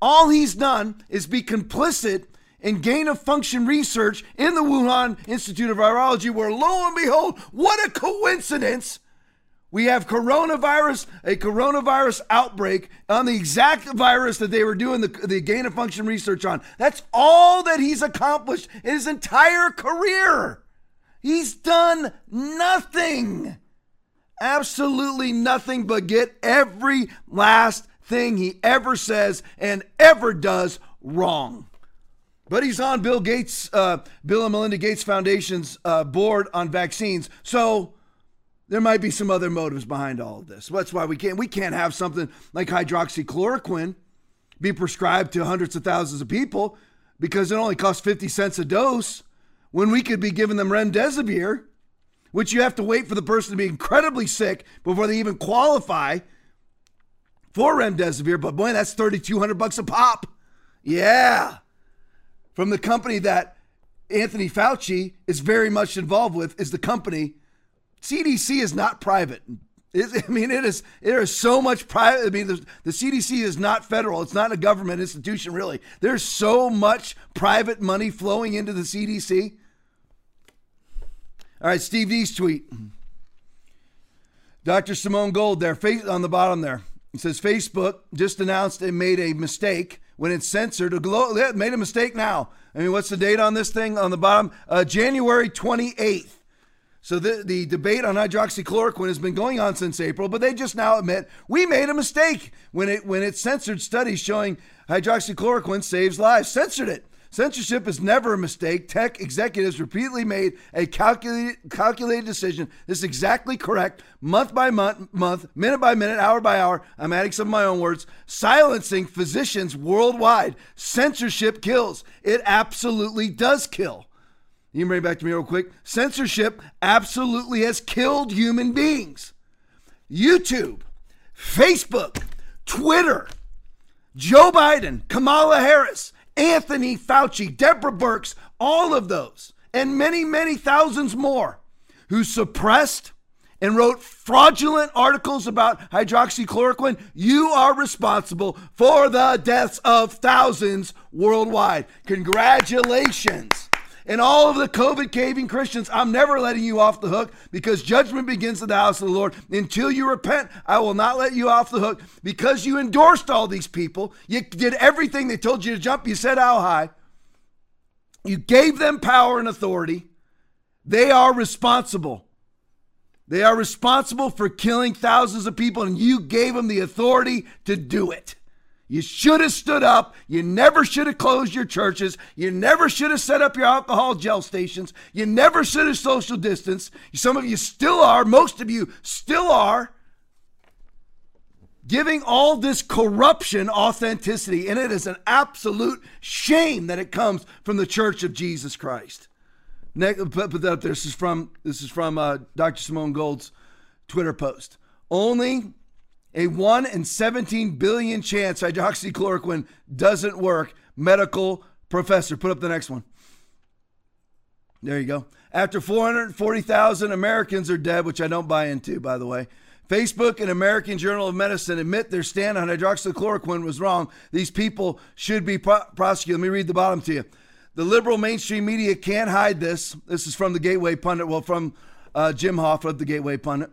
All he's done is be complicit in gain of function research in the Wuhan Institute of Virology, where lo and behold, what a coincidence! We have coronavirus, a coronavirus outbreak on the exact virus that they were doing the, the gain of function research on. That's all that he's accomplished in his entire career. He's done nothing. Absolutely nothing but get every last thing he ever says and ever does wrong. But he's on Bill Gates, uh, Bill and Melinda Gates Foundation's uh, board on vaccines. So there might be some other motives behind all of this. That's why we can't we can't have something like hydroxychloroquine be prescribed to hundreds of thousands of people because it only costs 50 cents a dose when we could be giving them remdesivir, which you have to wait for the person to be incredibly sick before they even qualify for remdesivir, but boy, that's 3200 bucks a pop. Yeah. From the company that Anthony Fauci is very much involved with is the company CDC is not private. I mean, it is. There is so much private. I mean, the CDC is not federal. It's not a government institution, really. There's so much private money flowing into the CDC. All right, Steve Deace's tweet. Dr. Simone Gold there, on the bottom there. It says Facebook just announced it made a mistake when it censored. A made a mistake now. I mean, what's the date on this thing on the bottom? Uh, January 28th. So the, the debate on hydroxychloroquine has been going on since April, but they just now admit we made a mistake when it when it censored studies showing hydroxychloroquine saves lives. Censored it. Censorship is never a mistake. Tech executives repeatedly made a calculated, calculated decision. This is exactly correct. Month by month, month, minute by minute, hour by hour. I'm adding some of my own words. Silencing physicians worldwide. Censorship kills. It absolutely does kill. You can bring it back to me real quick. Censorship absolutely has killed human beings. YouTube, Facebook, Twitter, Joe Biden, Kamala Harris, Anthony Fauci, Deborah Birx, all of those, and many, many thousands more who suppressed and wrote fraudulent articles about hydroxychloroquine, you are responsible for the deaths of thousands worldwide. Congratulations. And all of the COVID caving Christians, I'm never letting you off the hook because judgment begins at the house of the Lord. Until you repent, I will not let you off the hook because you endorsed all these people. You did everything they told you to jump. You said how high. You gave them power and authority. They are responsible. They are responsible for killing thousands of people, and you gave them the authority to do it. You should have stood up. You never should have closed your churches. You never should have set up your alcohol gel stations. You never should have social distance. Some of you still are. Most of you still are. Giving all this corruption authenticity, and it is an absolute shame that it comes from the Church of Jesus Christ. Next, put that up there. This is from this is from uh, Dr. Simone Gold's Twitter post. Only a 1 in 17 billion chance hydroxychloroquine doesn't work. Medical professor. Put up the next one. There you go. After 440,000 Americans are dead, which I don't buy into, by the way. Facebook and American Journal of Medicine admit their stand on hydroxychloroquine was wrong. These people should be pro- prosecuted. Let me read the bottom to you. The liberal mainstream media can't hide this. This is from the Gateway Pundit, well, from uh, Jim Hoft of the Gateway Pundit.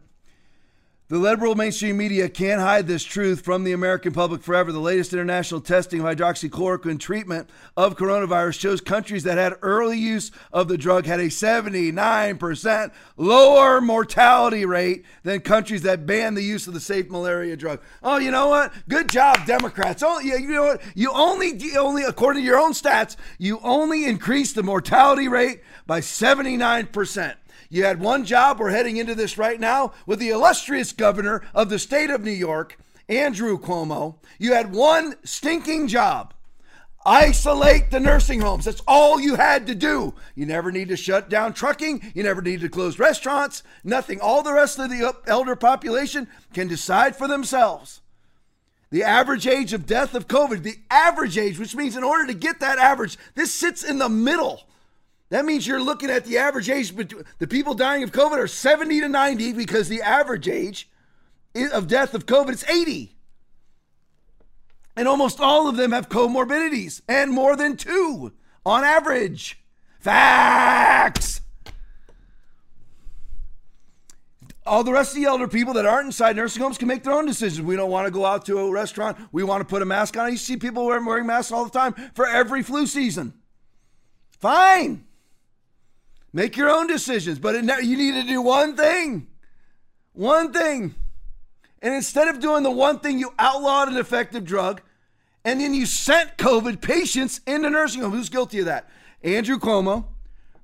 The liberal mainstream media can't hide this truth from the American public forever. The latest international testing of hydroxychloroquine treatment of coronavirus shows countries that had early use of the drug had a 79% lower mortality rate than countries that banned the use of the safe malaria drug. Oh, you know what? Good job, Democrats. Oh, yeah, you know what? You only, only, according to your own stats, you only increased the mortality rate by 79%. You had one job. We're heading into this right now with the illustrious governor of the state of New York, Andrew Cuomo. You had one stinking job. Isolate the nursing homes. That's all you had to do. You never need to shut down trucking. You never need to close restaurants. Nothing. All the rest of the uh, elder population can decide for themselves. The average age of death of COVID, the average age, which means in order to get that average, this sits in the middle that means you're looking at the average age, the people dying of COVID are 70 to 90 because the average age of death of COVID is 80. And almost all of them have comorbidities and more than two on average. Facts. all the rest of the elder people that aren't inside nursing homes can make their own decisions. We don't want to go out to a restaurant. We want to put a mask on. You see people wearing, wearing masks all the time for every flu season. Fine. Make your own decisions, but it, you need to do one thing. One thing. And instead of doing the one thing, you outlawed an effective drug, and then you sent COVID patients into nursing homes. Who's guilty of that? Andrew Cuomo,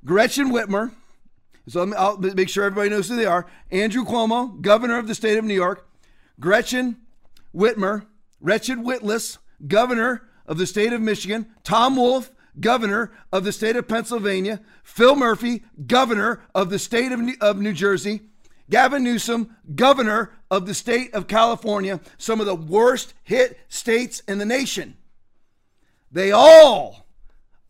Gretchen Whitmer, so I'll make sure everybody knows who they are. Andrew Cuomo, governor of the state of New York. Gretchen Whitmer, Gretchen Whitless, governor of the state of Michigan. Tom Wolf, governor of the state of Pennsylvania. Phil Murphy, governor of the state of New, of New Jersey. Gavin Newsom, governor of the state of California, some of the worst hit states in the nation. They all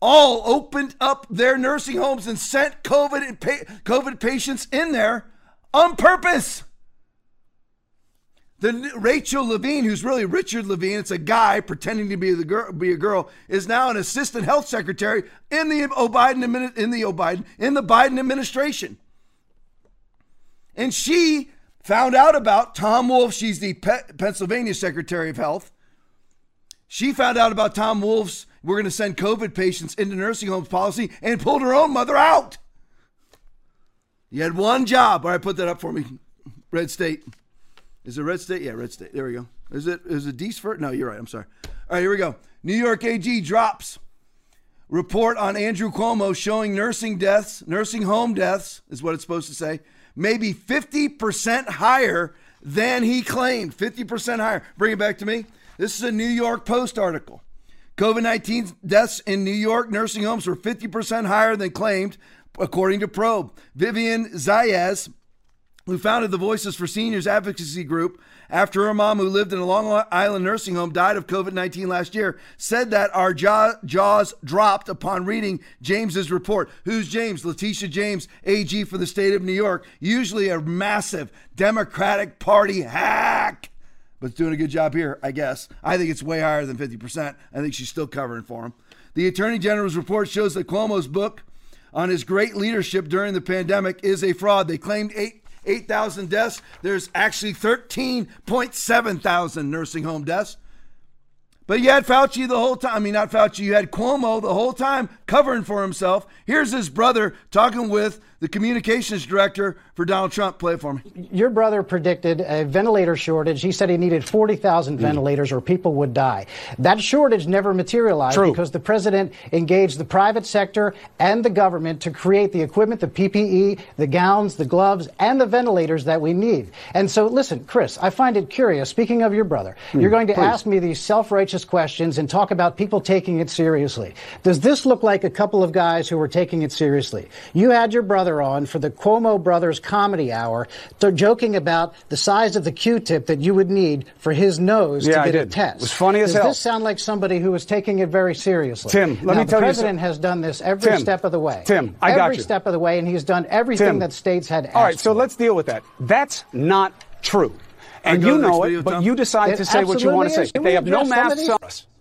all opened up their nursing homes and sent COVID, COVID patients in there on purpose. The Rachel Levine, who's really Richard Levine, it's a guy pretending to be the girl, be a girl, is now an assistant health secretary in the Biden in the Biden in the Biden administration. And she found out about Tom Wolf. She's the Pennsylvania Secretary of Health. She found out about Tom Wolf's we're going to send COVID patients into nursing homes policy and pulled her own mother out. You had one job. All right, put that up for me. Red State. Is it Red State? Yeah, Red State. There we go. Is it is it Deesford? No, you're right. I'm sorry. All right, here we go. New York AG drops report on Andrew Cuomo showing nursing deaths, nursing home deaths is what it's supposed to say, maybe 50% higher than he claimed. 50% higher. Bring it back to me. This is a New York Post article. COVID 19 deaths in New York nursing homes were 50% higher than claimed, according to Probe. Vivian Zayas, who founded the Voices for Seniors advocacy group after her mom, who lived in a Long Island nursing home, died of COVID 19 last year, said that our jaws dropped upon reading James's report. Who's James? Letitia James, AG for the state of New York, usually a massive Democratic Party hack but it's doing a good job here, I guess. I think it's way higher than 50%. I think she's still covering for him. The Attorney General's report shows that Cuomo's book on his great leadership during the pandemic is a fraud. They claimed 8 8,000 deaths. There's actually 13.7 thousand nursing home deaths. But you had Fauci the whole time. I mean, not Fauci, you had Cuomo the whole time covering for himself. Here's his brother talking with the communications director for Donald Trump. Play it for me. Your brother predicted a ventilator shortage. He said he needed 40,000 mm. ventilators or people would die. That shortage never materialized True. because the president engaged the private sector and the government to create the equipment, the PPE, the gowns, the gloves, and the ventilators that we need. And so, listen, Chris, I find it curious. Speaking of your brother, mm, you're going to please. ask me these self righteous questions and talk about people taking it seriously. Does this look like a couple of guys who were taking it seriously? You had your brother on for the Cuomo Brothers Comedy Hour, they're joking about the size of the Q-tip that you would need for his nose yeah, to get I did. a test. It was funny as Does hell. this sound like somebody who was taking it very seriously? Tim, let now, me tell you. The president has done this every Tim, step of the way. Tim, I every got you. step of the way, and he's done everything Tim. that states had asked All right, so for. let's deal with that. That's not true. And you know it, but you decide it to say what you want to say. They have no masks on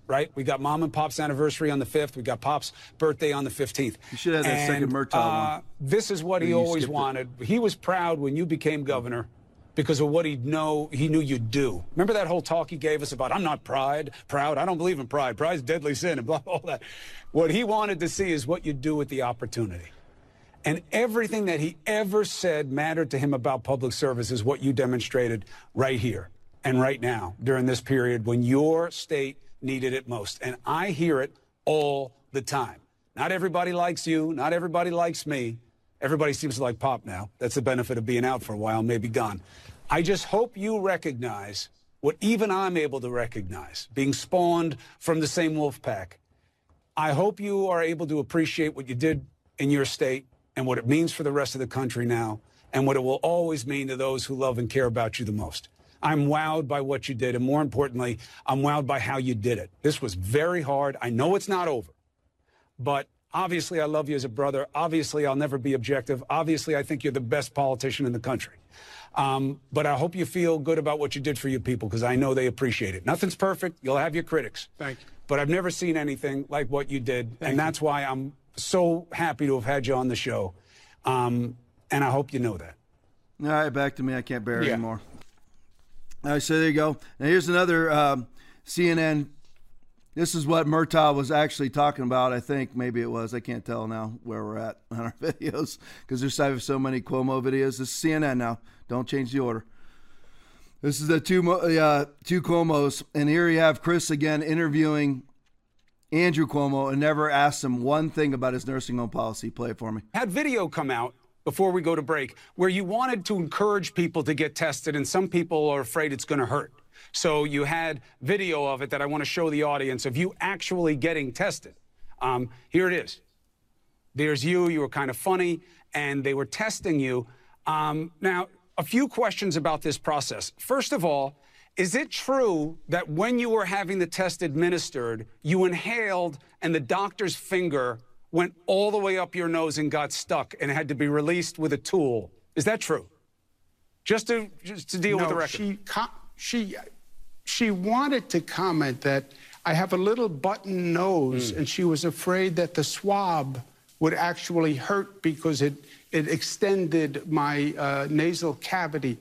right? We got mom and pop's anniversary on the 5th. We got pop's birthday on the 15th. You should have that and, second Murtaugh uh, one. This is what he always wanted. It. He was proud when you became governor because of what he know he knew you'd do. Remember that whole talk he gave us about I'm not pride, proud. I don't believe in pride. Pride's deadly sin and blah all that. What he wanted to see is what you do with the opportunity. And everything that he ever said mattered to him about public service is what you demonstrated right here and right now during this period when your state needed it most. And I hear it all the time. Not everybody likes you. Not everybody likes me. Everybody seems to like Pop now. That's the benefit of being out for a while, maybe gone. I just hope you recognize what even I'm able to recognize, being spawned from the same wolf pack. I hope you are able to appreciate what you did in your state and what it means for the rest of the country now and what it will always mean to those who love and care about you the most. I'm wowed by what you did. And more importantly, I'm wowed by how you did it. This was very hard. I know it's not over, but obviously I love you as a brother. Obviously, I'll never be objective. Obviously, I think you're the best politician in the country. Um, but I hope you feel good about what you did for your people because I know they appreciate it. Nothing's perfect. You'll have your critics. Thank you. But I've never seen anything like what you did. Thank and that's why I'm so happy to have had you on the show. Um, and I hope you know that. All right, back to me. I can't bear it Yeah. anymore. All right, so there you go. Now here's another um, CNN. This is what Murtaugh was actually talking about. I think maybe it was. I can't tell now where we're at on our videos because there's I have so many Cuomo videos. This is CNN now. Don't change the order. This is the two uh, two Cuomo's, and here you have Chris again interviewing Andrew Cuomo and never asked him one thing about his nursing home policy. Play it for me. had video come out before we go to break where you wanted to encourage people to get tested, and some people are afraid it's going to hurt. So you had video of it that I want to show the audience of you actually getting tested. Um, here it is. There's you. You were kind of funny, and they were testing you. Um, now, a few questions about this process. First of all, is it true that when you were having the test administered, you inhaled and the doctor's finger went all the way up your nose and got stuck and had to be released with a tool? Is that true? Just to just to deal with the record. She, she, she wanted to comment that I have a little button nose, Hmm. and she was afraid that the swab would actually hurt because it, it extended my uh, nasal cavity.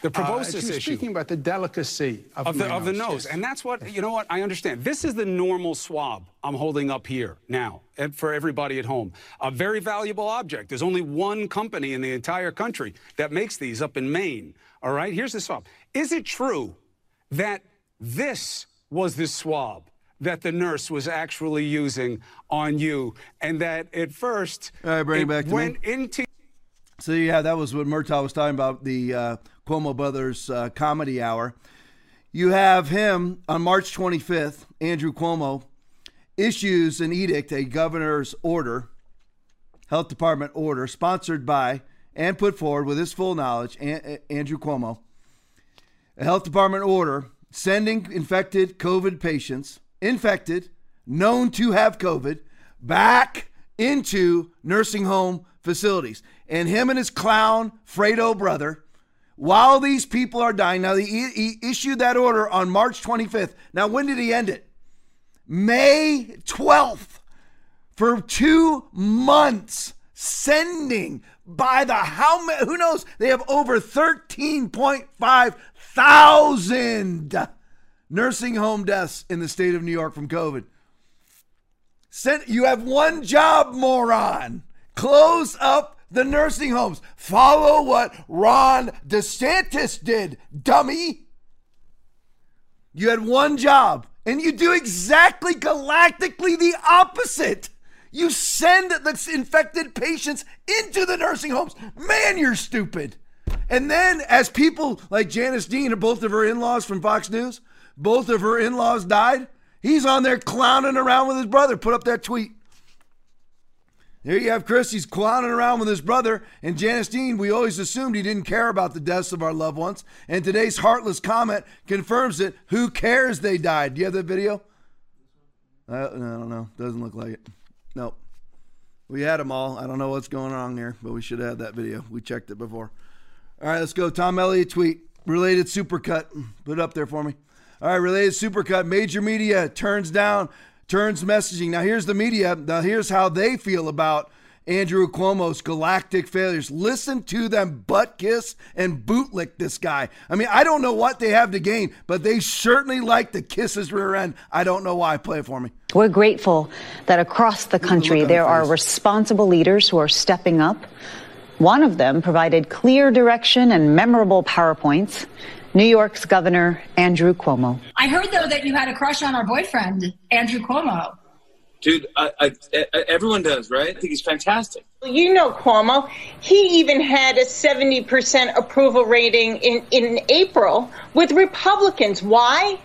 The Uh, proboscis she issue. speaking about the delicacy of, of the of the nose, yes. and that's what you know. What I understand. This is the normal swab I'm holding up here now and for everybody at home. A very valuable object. There's only one company in the entire country that makes these up in Maine. All right, here's the swab. Is it true that this was the swab? That the nurse was actually using on you, and that at first All right, bring it back to me. went into So yeah, that was what Murtaugh was talking about the uh, Cuomo Brothers uh, Comedy Hour. You have him on March 25th. Andrew Cuomo issues an edict, a governor's order, health department order, sponsored by and put forward with his full knowledge, An- Andrew Cuomo. A health department order sending infected COVID patients, infected, known to have COVID, back into nursing home facilities. And him and his clown Fredo brother, while these people are dying, now he, he issued that order on March 25th. Now, when did he end it? May 12th. For two months, sending by the how many, who knows? They have over 13.5 thousand nursing home deaths in the state of New York from COVID. Send, you have one job, moron. Close up the nursing homes. Follow what Ron DeSantis did, dummy. You had one job, and you do exactly galactically the opposite. You send the infected patients into the nursing homes. Man, you're stupid. And then, as people like Janice Dean, and both of her in laws from Fox News, both of her in laws died, he's on there clowning around with his brother. Put up that tweet. There you have Chris. He's clowning around with his brother. And Janice Dean, we always assumed he didn't care about the deaths of our loved ones. And today's heartless comment confirms it. Who cares they died? Do you have that video? Uh, I don't know. Doesn't look like it. Nope. We had them all. I don't know what's going on here, but we should have had that video. We checked it before. All right, let's go. Tom Elliott tweet. Related supercut. Put it up there for me. All right, related supercut. Major media turns down, turns messaging. Now here's the media. Now here's how they feel about Andrew Cuomo's galactic failures. Listen to them butt kiss and bootlick this guy. I mean, I don't know what they have to gain, but they certainly like to kiss his rear end. I don't know why. Play it for me. We're grateful that across the country there are responsible leaders who are stepping up. One of them provided clear direction and memorable PowerPoints. New York's Governor Andrew Cuomo. I heard though that you had a crush on our boyfriend, Andrew Cuomo. Dude, I, I, I- everyone does, right? I think he's fantastic. You know Cuomo. He even had a 70% approval rating in, in April with Republicans. Why?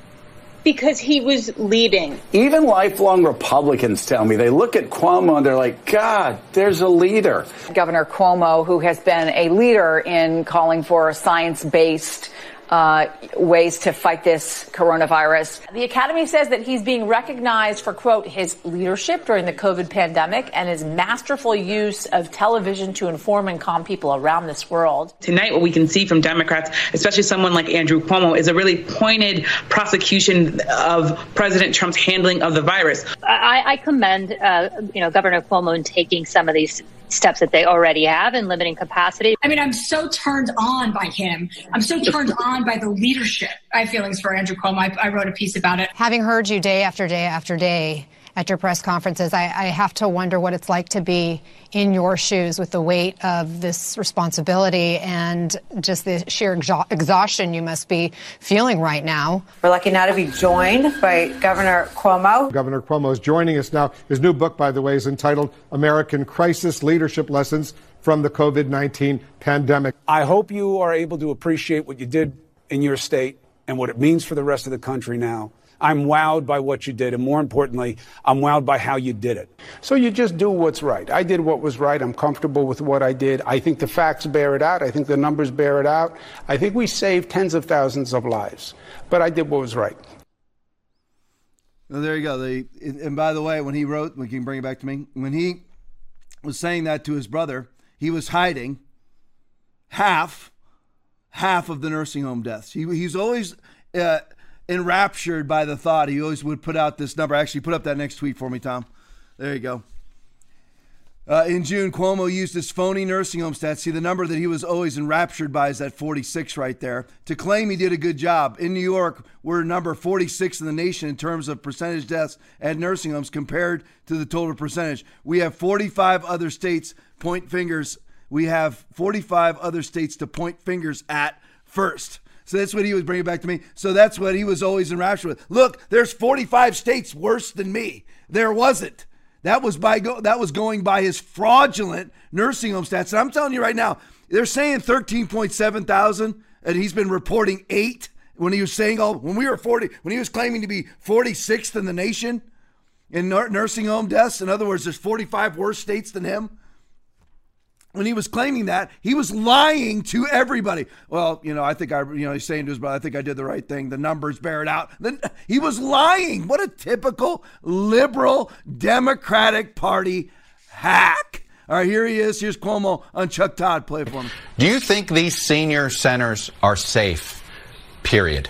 Because he was leading. Even lifelong Republicans tell me they look at Cuomo and they're like, God, there's a leader. Governor Cuomo, who has been a leader in calling for a science based uh, ways to fight this coronavirus. The Academy says that he's being recognized for, quote, his leadership during the COVID pandemic and his masterful use of television to inform and calm people around this world. Tonight, what we can see from Democrats, especially someone like Andrew Cuomo, is a really pointed prosecution of President Trump's handling of the virus. I, I commend, uh, you know, Governor Cuomo in taking some of these steps that they already have in limiting capacity. I mean, I'm so turned on by him. I'm so turned on by the leadership. I have feelings for Andrew Cuomo. I, I wrote a piece about it. Having heard you day after day after day at your press conferences, I, I, have to wonder what it's like to be in your shoes with the weight of this responsibility and just the sheer exha- exhaustion you must be feeling right now. We're lucky now to be joined by Governor Cuomo. Governor Cuomo is joining us now. His new book, by the way, is entitled American Crisis Leadership Lessons from the COVID 19 Pandemic. I hope you are able to appreciate what you did in your state and what it means for the rest of the country now. I'm wowed by what you did. And more importantly, I'm wowed by how you did it. So you just do what's right. I did what was right. I'm comfortable with what I did. I think the facts bear it out. I think the numbers bear it out. I think we saved tens of thousands of lives. But I did what was right. Well, there you go. They, and by the way, when he wrote, we can bring it back to me, when he was saying that to his brother, he was hiding half, half of the nursing home deaths. He, he's always uh, enraptured by the thought. He always would put out this number. Actually, put up that next tweet for me, Tom. There you go. Uh, in June, Cuomo used his phony nursing home stats. See, the number that he was always enraptured by is that 46 right there to claim he did a good job. In New York, we're number 46 in the nation in terms of percentage deaths at nursing homes compared to the total percentage. We have 45 other states point fingers. We have 45 other states to point fingers at first. So that's what he was bringing back to me. So that's what he was always enraptured with. Look, there's 45 states worse than me. There wasn't. That was by go, that was going by his fraudulent nursing home stats. And I'm telling you right now, they're saying 13.7 thousand, and he's been reporting eight when he was saying all when we were 40 when he was claiming to be 46th in the nation in nursing home deaths. In other words, there's 45 worse states than him when he was claiming that, he was lying to everybody. Well, you know, I think I, you know, he's saying to his brother, I think I did the right thing. The numbers bear it out. Then he was lying. What a typical liberal Democratic Party hack. All right, here he is. Here's Cuomo on Chuck Todd. Play for me. Do you think these senior centers are safe? Period.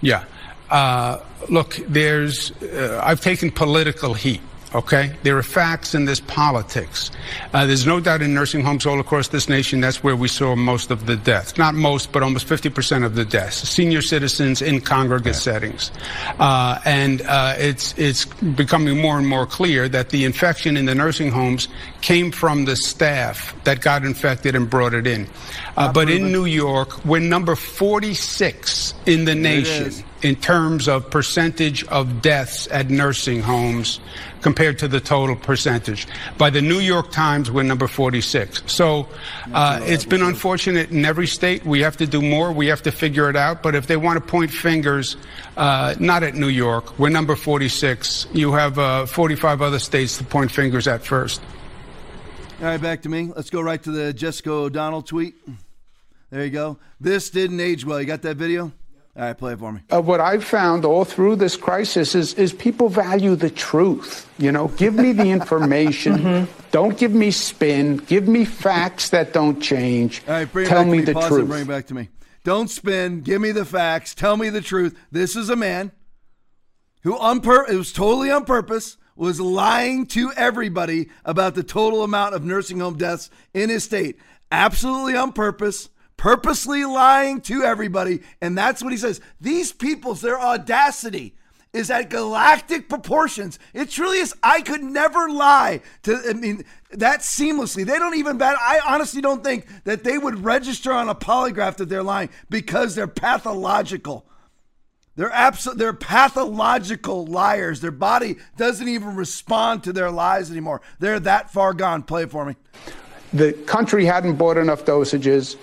Yeah. Uh, look, there's. Uh, I've taken political heat Okay? There are facts in this politics. Uh, there's no doubt in nursing homes all across this nation, that's where we saw most of the deaths. Not most, but almost 50% of the deaths. Senior citizens in congregate settings. Uh, and uh, it's, it's becoming more and more clear that the infection in the nursing homes came from the staff that got infected and brought it in. Uh, but in New York, we're number 46 in the nation in terms of percentage of deaths at nursing homes compared to the total percentage. By the New York Times, we're number 46. So uh, it's been unfortunate in every state. We have to do more. We have to figure it out. But if they want to point fingers, uh, not at New York. We're number 46. You have uh, 45 other states to point fingers at first. All right, back to me. Let's go right to the Jessica O'Donnell tweet. There you go. This didn't age well. You got that video? All right, play it for me. Uh, what I've found all through this crisis is, is people value the truth. You know, give me the information. mm-hmm. Don't give me spin. Give me facts that don't change. All right, bring Tell me, me the Pause truth. bring it back to me. Don't spin. Give me the facts. Tell me the truth. This is a man who, on pur- it was totally on purpose, was lying to everybody about the total amount of nursing home deaths in his state. Absolutely on purpose purposely lying to everybody. And that's what he says. These people's, their audacity is at galactic proportions. It truly is. I could never lie to, I mean, that seamlessly. They don't even bet. I honestly don't think that they would register on a polygraph that they're lying because they're pathological. They're abso- they're pathological liars. Their body doesn't even respond to their lies anymore. They're that far gone. Play it for me. The country hadn't bought enough dosages.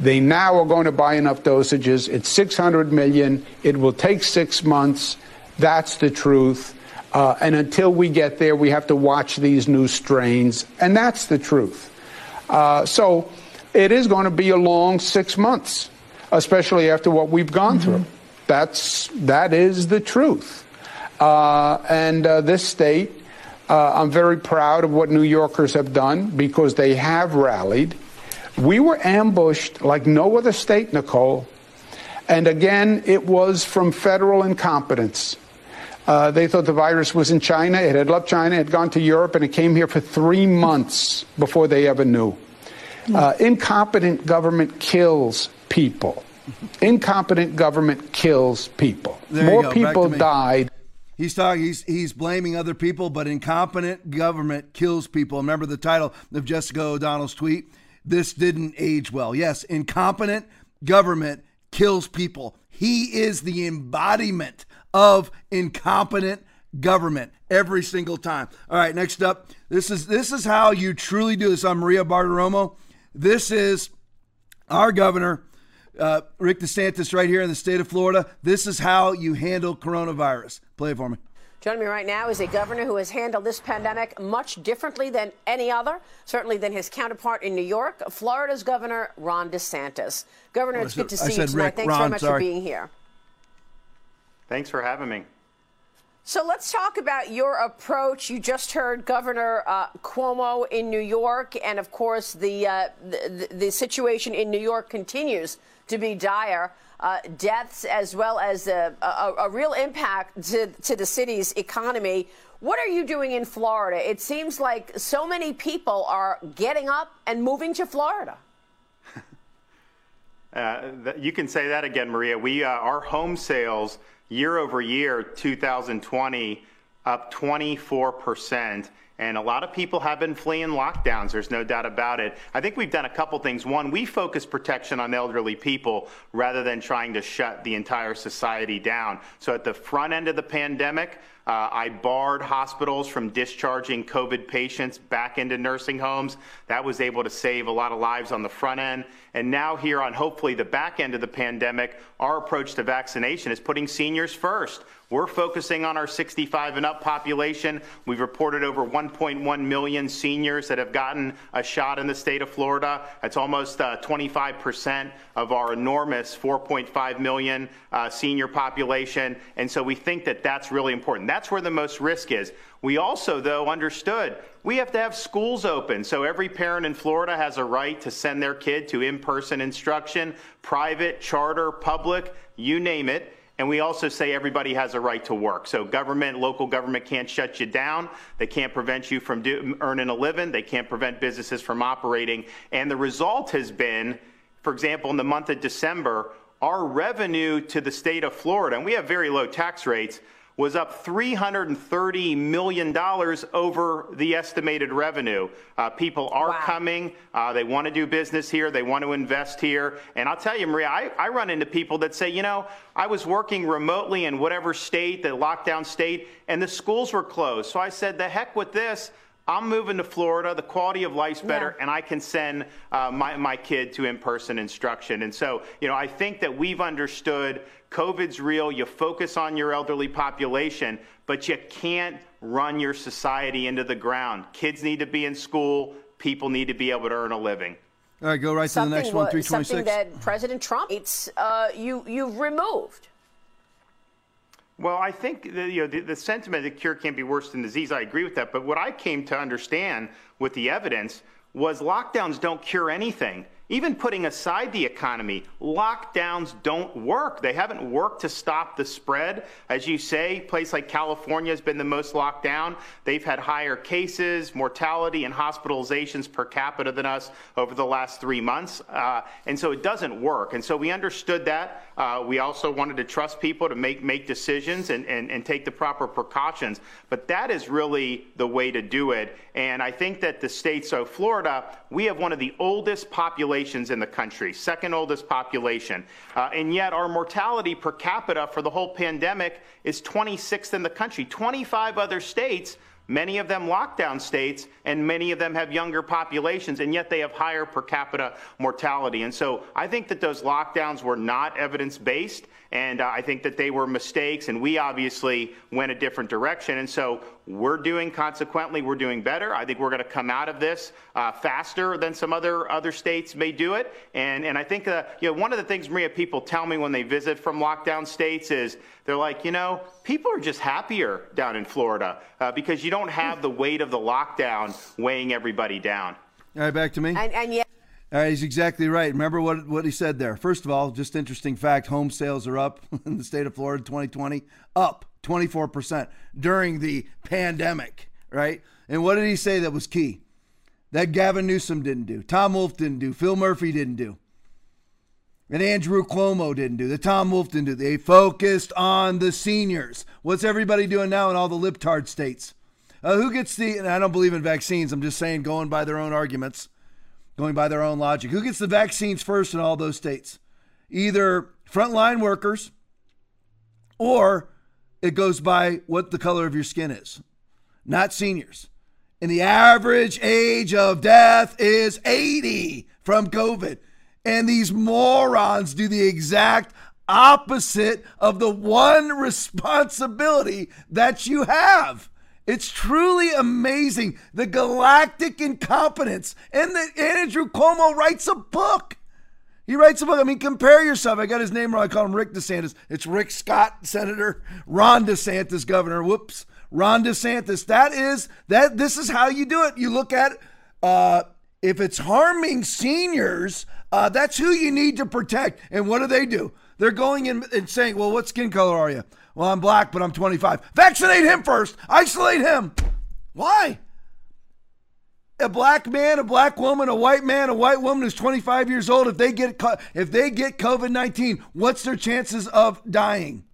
They now are going to buy enough dosages. It's 600 million. It will take six months. That's the truth. Uh, and until we get there, we have to watch these new strains. And that's the truth. Uh, so it is going to be a long six months, especially after what we've gone mm-hmm. through. That's, that is the truth. Uh, and uh, this state, uh, I'm very proud of what New Yorkers have done because they have rallied. We were ambushed like no other state, Nicole. And again, it was from federal incompetence. Uh, they thought the virus was in China. It had left China, it had gone to Europe, and it came here for three months before they ever knew. Uh, incompetent government kills people. Incompetent government kills people. There More. People died. He's talking. He's he's blaming other people, but incompetent government kills people. Remember the title of Jessica O'Donnell's tweet. This didn't age well. Yes, incompetent government kills people. He is the embodiment of incompetent government every single time. All right, next up. This is this is how you truly do this. I'm Maria Bartiromo. This is our governor, uh, Rick DeSantis, right here in the state of Florida. This is how you handle coronavirus. Play it for me. Joining me right now is a governor who has handled this pandemic much differently than any other, certainly than his counterpart in New York, Florida's Governor Ron DeSantis. Governor, I it's said- good to I see you tonight. Rick. Thanks Ron, very much sorry. for being here. Thanks for having me. So let's talk about your approach. You just heard Governor uh, Cuomo in New York, and of course, the, uh, the the situation in New York continues to be dire. Uh, deaths as well as a, a, a real impact to, to the city's economy. What are you doing in Florida? It seems like so many people are getting up and moving to Florida. Uh, you can say that again, Maria. We uh, our home sales year over year, 2020, up 24 percent. And a lot of people have been fleeing lockdowns. There's no doubt about it. I think we've done a couple things. One, we focus protection on elderly people rather than trying to shut the entire society down. So at the front end of the pandemic, uh, I barred hospitals from discharging COVID patients back into nursing homes. That was able to save a lot of lives on the front end. And now, here on hopefully the back end of the pandemic, our approach to vaccination is putting seniors first. We're focusing on our 65 and up population. We've reported over 1.1 million seniors that have gotten a shot in the state of Florida. That's almost uh, 25% of our enormous 4.5 million uh, senior population. And so we think that that's really important. That's where the most risk is. We also, though, understood we have to have schools open. So every parent in Florida has a right to send their kid to in person instruction, private, charter, public, you name it. And we also say everybody has a right to work. So government, local government can't shut you down. They can't prevent you from do, earning a living. They can't prevent businesses from operating. And the result has been, for example, in the month of December, our revenue to the state of Florida, and we have very low tax rates, was up $330 million over the estimated revenue. Uh, people are coming. Uh, they want to do business here. They want to invest here. And I'll tell you, Maria, I, I run into people that say, you know, I was working remotely in whatever state, the lockdown state, and the schools were closed. So I said, the heck with this. I'm moving to Florida. The quality of life's better, and I can send uh, my, my kid to in person instruction. And so, you know, I think that we've understood COVID's real. You focus on your elderly population, but you can't run your society into the ground. Kids need to be in school, people need to be able to earn a living. All right, go right to the next one, 326. something that President Trump it's, uh, you, you've removed. Well, I think the, you know, the, the sentiment that cure can't be worse than disease, I agree with that. But what I came to understand with the evidence was lockdowns don't cure anything. Even putting aside the economy, lockdowns don't work. They haven't worked to stop the spread. As you say, place like California has been the most locked down. They've had higher cases, mortality, and hospitalizations per capita than us over the last three months. Uh, and so it doesn't work. And so we understood that. Uh, we also wanted to trust people to make, make decisions and, and, and take the proper precautions. But that is really the way to do it. And I think that the state, so Florida, we have one of the oldest populations in the country, second oldest population. Uh, and yet our mortality per capita for the whole pandemic is 26th in the country. 25 other states Many of them lockdown states, and many of them have younger populations, and yet they have higher per capita mortality. And so I think that those lockdowns were not evidence based, and uh, I think that they were mistakes, and we obviously went a different direction. And so we're doing, consequently, we're doing better. I think we're going to come out of this uh, faster than some other other states may do it. And and I think uh, you know one of the things, Maria, people tell me when they visit from lockdown states is they're like, you know, people are just happier down in Florida uh, because you don't have the weight of the lockdown weighing everybody down. All right, back to me. And, and yet, Right, he's exactly right. Remember what, what he said there. First of all, just interesting fact home sales are up in the state of Florida 2020, up 24% during the pandemic, right? And what did he say that was key? That Gavin Newsom didn't do, Tom Wolf didn't do, Phil Murphy didn't do, and Andrew Cuomo didn't do, that Tom Wolf didn't do. They focused on the seniors. What's everybody doing now in all the libtard states? Uh, who gets the, and I don't believe in vaccines, I'm just saying, going by their own arguments going by their own logic. Who gets the vaccines first in all those states? Either frontline workers or it goes by what the color of your skin is, not seniors. And the average age of death is 80 from COVID. And these morons do the exact opposite of the one responsibility that you have. It's truly amazing the galactic incompetence. And that Andrew Cuomo writes a book. He writes a book. I mean, compare yourself. I got his name wrong. I call him Rick DeSantis. It's Rick Scott, Senator. Ron DeSantis, Governor. Whoops. Ron DeSantis. That is that. This is how you do it. You look at uh, if it's harming seniors. Uh, that's who you need to protect. And what do they do? They're going in and saying, "Well, what skin color are you?" Well, I'm black, but I'm 25. Vaccinate him first. Isolate him. Why? A black man, a black woman, a white man, a white woman who's 25 years old, if they get if they get COVID-19, what's their chances of dying?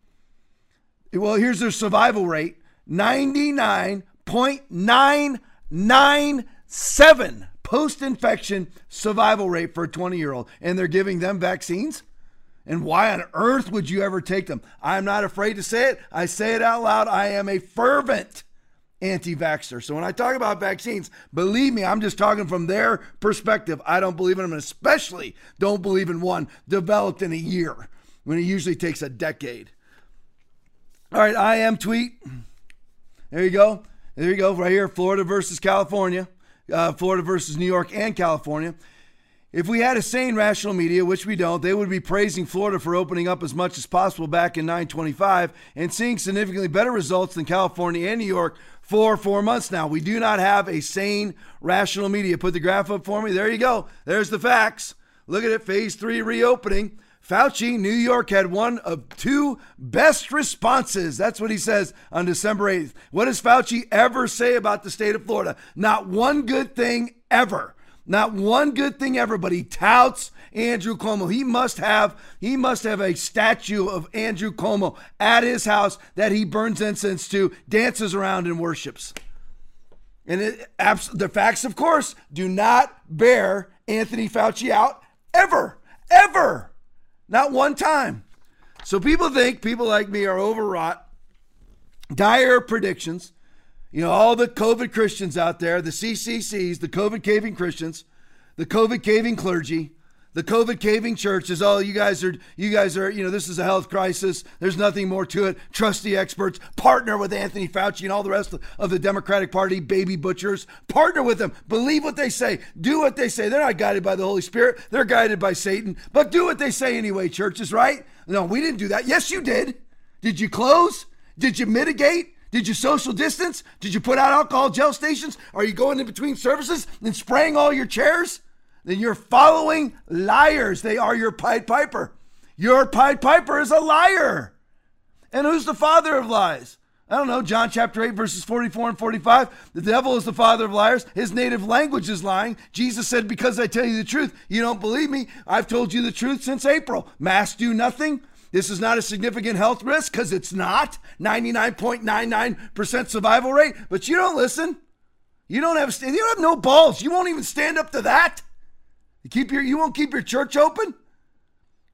Well, here's their survival rate. 99.997 post-infection survival rate for a 20-year-old and they're giving them vaccines? And why on earth would you ever take them? I'm not afraid to say it. I say it out loud. I am a fervent anti vaxxer. So when I talk about vaccines, believe me, I'm just talking from their perspective. I don't believe in them, and especially don't believe in one developed in a year when it usually takes a decade. All right, I am tweet. There you go. There you go, right here Florida versus California, uh, Florida versus New York and California. If we had a sane rational media, which we don't, they would be praising Florida for opening up as much as possible back in 925 and seeing significantly better results than California and New York for four months now. We do not have a sane rational media. Put the graph up for me. There you go. There's the facts. Look at it. Phase three reopening. Fauci, New York had one of two best responses. That's what he says on December 8th. What does Fauci ever say about the state of Florida? Not one good thing ever. Not one good thing ever, but he touts Andrew Cuomo. He must have he must have a statue of Andrew Cuomo at his house that he burns incense to, dances around and worships. And it, the facts, of course, do not bear Anthony Fauci out ever, ever, not one time. So people think people like me are overwrought, dire predictions. You know, all the COVID Christians out there, the CCCs, the COVID caving Christians, the COVID caving clergy, the COVID caving churches. Oh, you guys are, you guys are, you know, this is a health crisis. There's nothing more to it. Trust the experts. Partner with Anthony Fauci and all the rest of the Democratic Party baby butchers. Partner with them. Believe what they say. Do what they say. They're not guided by the Holy Spirit. They're guided by Satan. But do what they say anyway, churches, right? No, we didn't do that. Yes, you did. Did you close? Did you mitigate? Did you social distance? Did you put out alcohol gel stations? Are you going in between services and spraying all your chairs? Then you're following liars. They are your Pied Piper. Your Pied Piper is a liar. And who's the father of lies? I don't know, John chapter 8, verses 44 and 45. The devil is the father of liars. His native language is lying. Jesus said, Because I tell you the truth, you don't believe me. I've told you the truth since April. Masks do nothing. This is not a significant health risk because it's not 99.99% survival rate, but you don't listen. You don't have you don't have no balls. You won't even stand up to that. You keep your you won't keep your church open?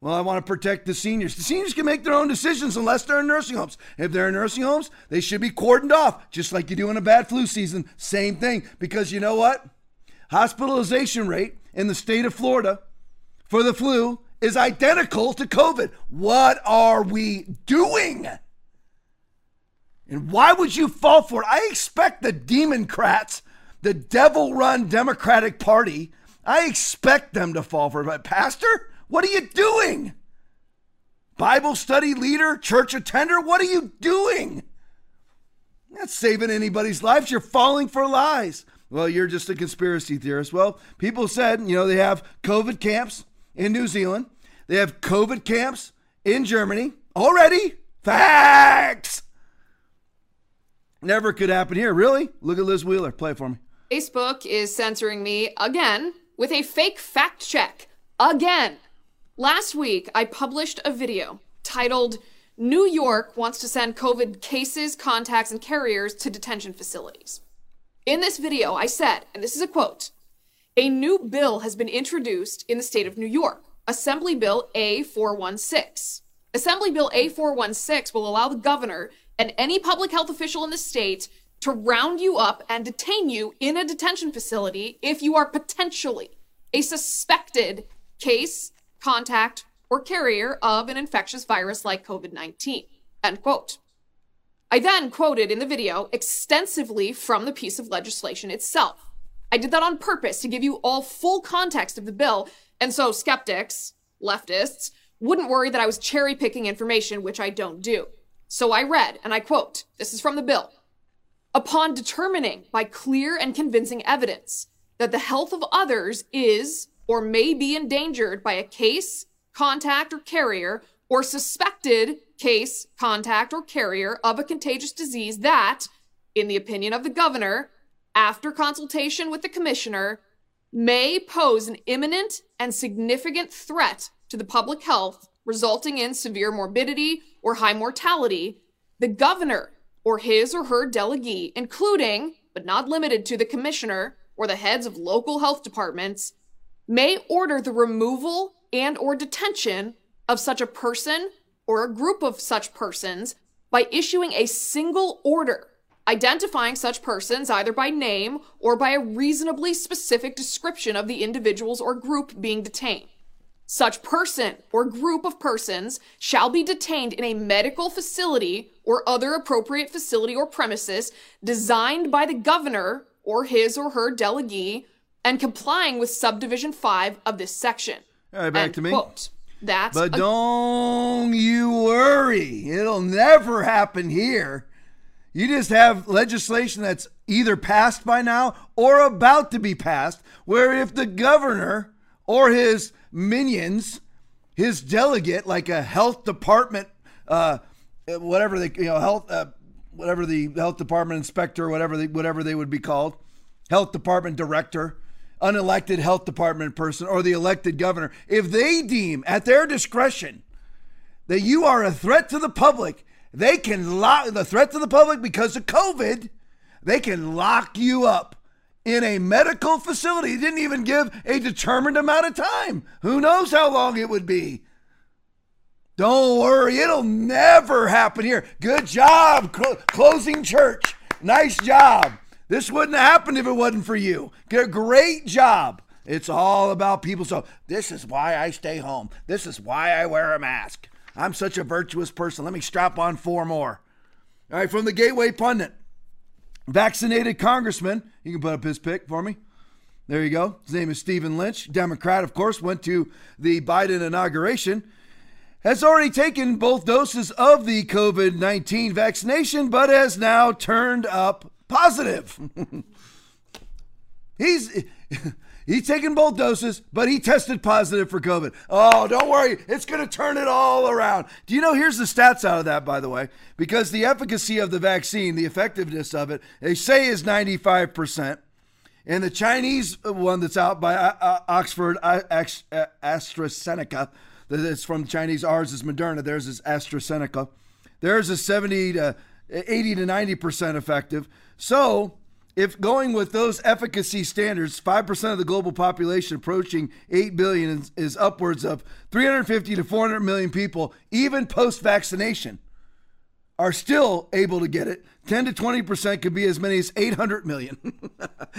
Well, I want to protect the seniors. The seniors can make their own decisions unless they're in nursing homes. If they're in nursing homes, they should be cordoned off, just like you do in a bad flu season. Same thing. Because you know what? Hospitalization rate in the state of Florida for the flu is identical to COVID. What are we doing? And why would you fall for it? I expect the Democrats, the devil run Democratic Party, I expect them to fall for it. But, Pastor, what are you doing? Bible study leader, church attender, what are you doing? You're not saving anybody's lives. You're falling for lies. Well, you're just a conspiracy theorist. Well, people said, you know, they have COVID camps in New Zealand, they have COVID camps in Germany already. Facts. Never could happen here. Really? Look at Liz Wheeler. Play for me. Facebook is censoring me again with a fake fact check. Again. Last week, I published a video titled New York wants to send COVID cases, contacts, and carriers to detention facilities. In this video, I said, and this is a quote a new bill has been introduced in the state of New York, Assembly Bill A416. Assembly Bill A416 will allow the governor and any public health official in the state to round you up and detain you in a detention facility if you are potentially a suspected case, contact, or carrier of an infectious virus like COVID 19. End quote. I then quoted in the video extensively from the piece of legislation itself. I did that on purpose to give you all full context of the bill, and so skeptics, leftists, wouldn't worry that I was cherry picking information, which I don't do. So I read, and I quote this is from the bill. Upon determining by clear and convincing evidence that the health of others is or may be endangered by a case, contact, or carrier, or suspected case, contact, or carrier of a contagious disease that, in the opinion of the governor, after consultation with the commissioner, may pose an imminent and significant threat to the public health, resulting in severe morbidity or high mortality, the governor or his or her delegee, including, but not limited to, the commissioner or the heads of local health departments, may order the removal and or detention of such a person or a group of such persons by issuing a single order identifying such persons either by name or by a reasonably specific description of the individuals or group being detained. Such person or group of persons shall be detained in a medical facility or other appropriate facility or premises designed by the governor or his or her delegee and complying with subdivision 5 of this section. All right, back End to me. Quote. That's But a- don't you worry. It'll never happen here. You just have legislation that's either passed by now or about to be passed, where if the governor or his minions, his delegate, like a health department, uh, whatever they, you know, health, uh, whatever the health department inspector, whatever they, whatever they would be called, health department director, unelected health department person, or the elected governor, if they deem at their discretion that you are a threat to the public, they can lock the threat to the public because of COVID. They can lock you up in a medical facility. It didn't even give a determined amount of time. Who knows how long it would be? Don't worry, it'll never happen here. Good job, cl- closing church. Nice job. This wouldn't happen if it wasn't for you. Good, great job. It's all about people. So, this is why I stay home. This is why I wear a mask. I'm such a virtuous person. Let me strap on four more. All right, from the Gateway Pundit. Vaccinated congressman, you can put up his pic for me. There you go. His name is Stephen Lynch, Democrat, of course, went to the Biden inauguration. Has already taken both doses of the COVID 19 vaccination, but has now turned up positive. He's. He's taken both doses, but he tested positive for COVID. Oh, don't worry. It's going to turn it all around. Do you know? Here's the stats out of that, by the way, because the efficacy of the vaccine, the effectiveness of it, they say is 95%. And the Chinese one that's out by uh, Oxford uh, AstraZeneca, that's from Chinese, ours is Moderna, theirs is AstraZeneca. Theirs is 70 to 80 to 90% effective. So, if going with those efficacy standards, 5% of the global population approaching 8 billion is, is upwards of 350 to 400 million people, even post vaccination, are still able to get it. 10 to 20% could be as many as 800 million.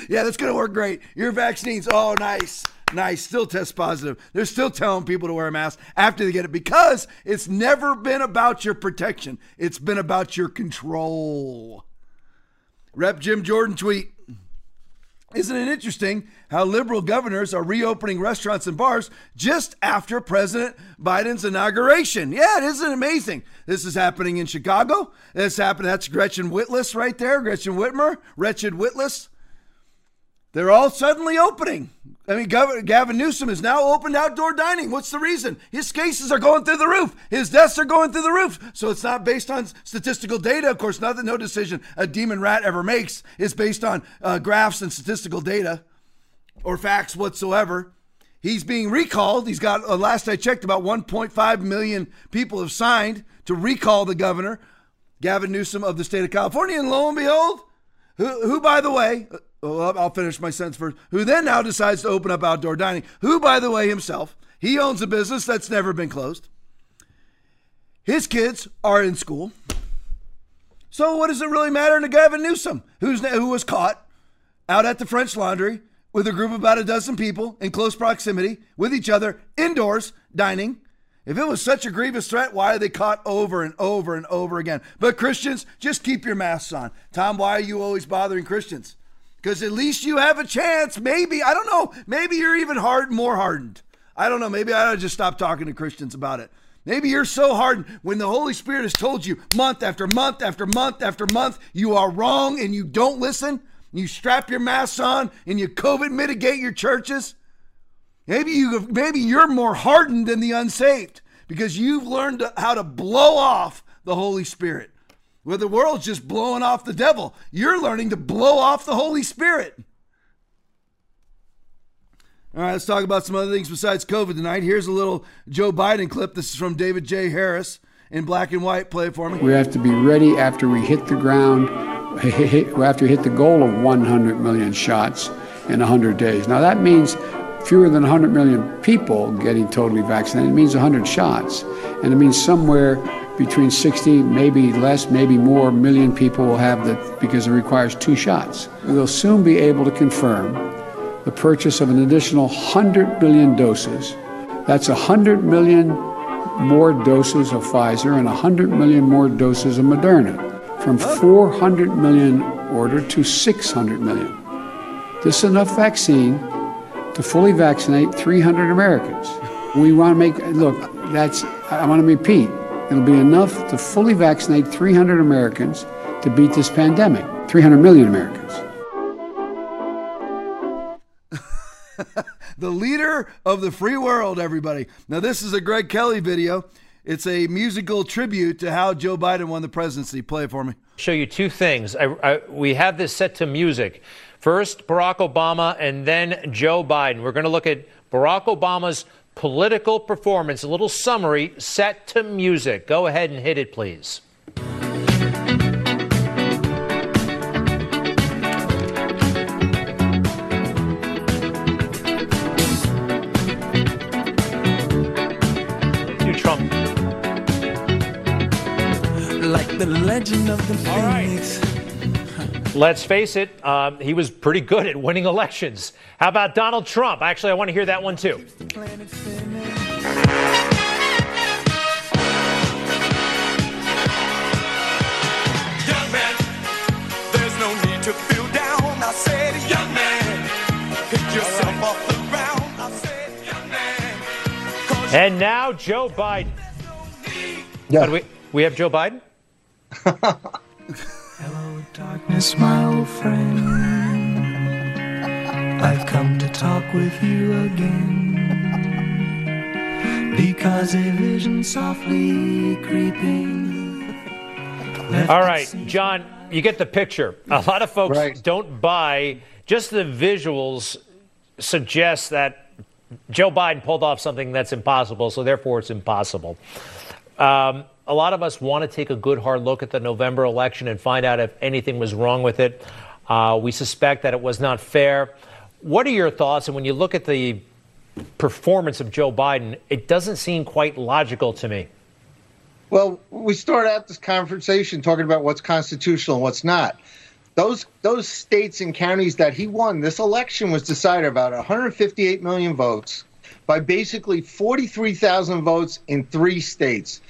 yeah, that's going to work great. Your vaccines, oh, nice, nice, still test positive. They're still telling people to wear a mask after they get it because it's never been about your protection, it's been about your control. Rep Jim Jordan tweet. Isn't it interesting how liberal governors are reopening restaurants and bars just after President Biden's inauguration? Yeah, it isn't amazing. This is happening in Chicago. This happened. That's Gretchen Whitless right there. Gretchen Whitmer. Wretched Whitless. they're all suddenly opening. I mean, Gavin, Newsom has now opened outdoor dining. What's the reason? His cases are going through the roof. His deaths are going through the roof. So it's not based on statistical data. Of course, nothing, no decision a demon rat ever makes is based on uh, graphs and statistical data or facts whatsoever. He's being recalled. He's got, uh, last I checked, about 1.5 million people have signed to recall the governor, Gavin Newsom of the state of California. And lo and behold, who, who by the way, I'll finish my sentence first, who then now decides to open up outdoor dining, who, by the way, himself, he owns a business that's never been closed. His kids are in school. So what does it really matter to Gavin Newsom, who's, who was caught out at the French Laundry with a group of about a dozen people in close proximity with each other, indoors, dining. If it was such a grievous threat, why are they caught over and over and over again? But Christians, just keep your masks on. Tom, why are you always bothering Christians? Because at least you have a chance. Maybe, I don't know, maybe you're even hard, more hardened. I don't know. Maybe I ought to just stop talking to Christians about it. Maybe you're so hardened when the Holy Spirit has told you month after month after month after month you are wrong and you don't listen you strap your masks on and you COVID mitigate your churches. Maybe you maybe you're more hardened than the unsaved because you've learned how to blow off the Holy Spirit. Where the world's just blowing off the devil, you're learning to blow off the Holy Spirit. All right, let's talk about some other things besides COVID tonight. Here's a little Joe Biden clip. This is from David J. Harris in black and white. Play it for me. We have to be ready after we hit the ground after we hit the goal of 100 million shots in 100 days. Now, that means fewer than 100 million people getting totally vaccinated. Means 100 shots. And it means somewhere between 60, maybe less, maybe more million people will have that because it requires two shots. We'll soon be able to confirm the purchase of an additional 100 billion doses. That's 100 million more doses of Pfizer and 100 million more doses of Moderna from 400 million order to 600 million. This is enough vaccine to fully vaccinate 300 Americans. We want to make, look, that's, I want to repeat, it'll be enough to fully vaccinate 300 Americans to beat this pandemic, 300 million Americans. the leader of the free world, everybody. Now, this is a Greg Kelly video. It's a musical tribute to how Joe Biden won the presidency. Play it for me. Show you two things. I, I, we have this set to music. First, Barack Obama, and then Joe Biden. We're going to look at Barack Obama's political performance. A little summary set to music. Go ahead and hit it, please. Trump. Like the legend of the Phoenix. Let's face it, uh, he was pretty good at winning elections. How about Donald Trump? Actually, I want to hear that one too. And now Joe Biden. Yeah. We, we have Joe Biden? Hello, darkness, my old friend. I've come to talk with you again. Because a vision softly creeping. All right, John, you get the picture. A lot of folks right. don't buy just the visuals suggest that Joe Biden pulled off something that's impossible, so therefore it's impossible. Um, a lot of us want to take a good hard look at the November election and find out if anything was wrong with it. Uh, we suspect that it was not fair. What are your thoughts? And when you look at the performance of Joe Biden, it doesn't seem quite logical to me. Well, we started out this conversation talking about what's constitutional and what's not. Those those states and counties that he won, this election was decided about 158 million votes by basically 43,000 votes in three states.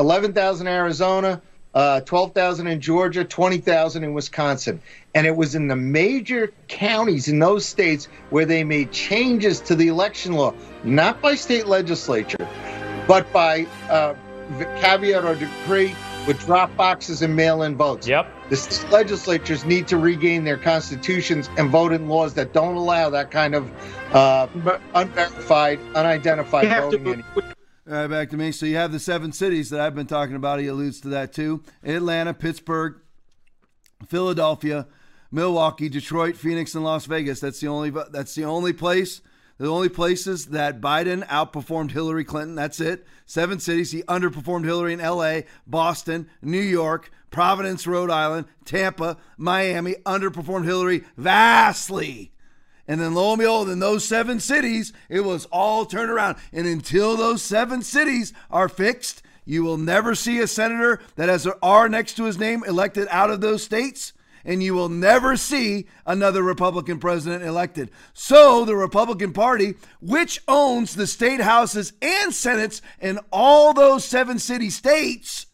11,000 in Arizona, uh, 12,000 in Georgia, 20,000 in Wisconsin. And it was in the major counties in those states where they made changes to the election law, not by state legislature, but by uh, caveat or decree with drop boxes and mail in votes. Yep. The state legislatures need to regain their constitutions and vote in laws that don't allow that kind of uh, unverified, unidentified voting. anymore. All right, back to me. So you have the seven cities that I've been talking about. He alludes to that too: Atlanta, Pittsburgh, Philadelphia, Milwaukee, Detroit, Phoenix, and Las Vegas. That's the only. That's the only place. The only places that Biden outperformed Hillary Clinton. That's it. Seven cities. He underperformed Hillary in L.A., Boston, New York, Providence, Rhode Island, Tampa, Miami. Underperformed Hillary vastly. And then lo and behold, in those seven cities, it was all turned around. And until those seven cities are fixed, you will never see a senator that has an R next to his name elected out of those states. And you will never see another Republican president elected. So, the Republican Party, which owns the state houses and senates in all those seven city states,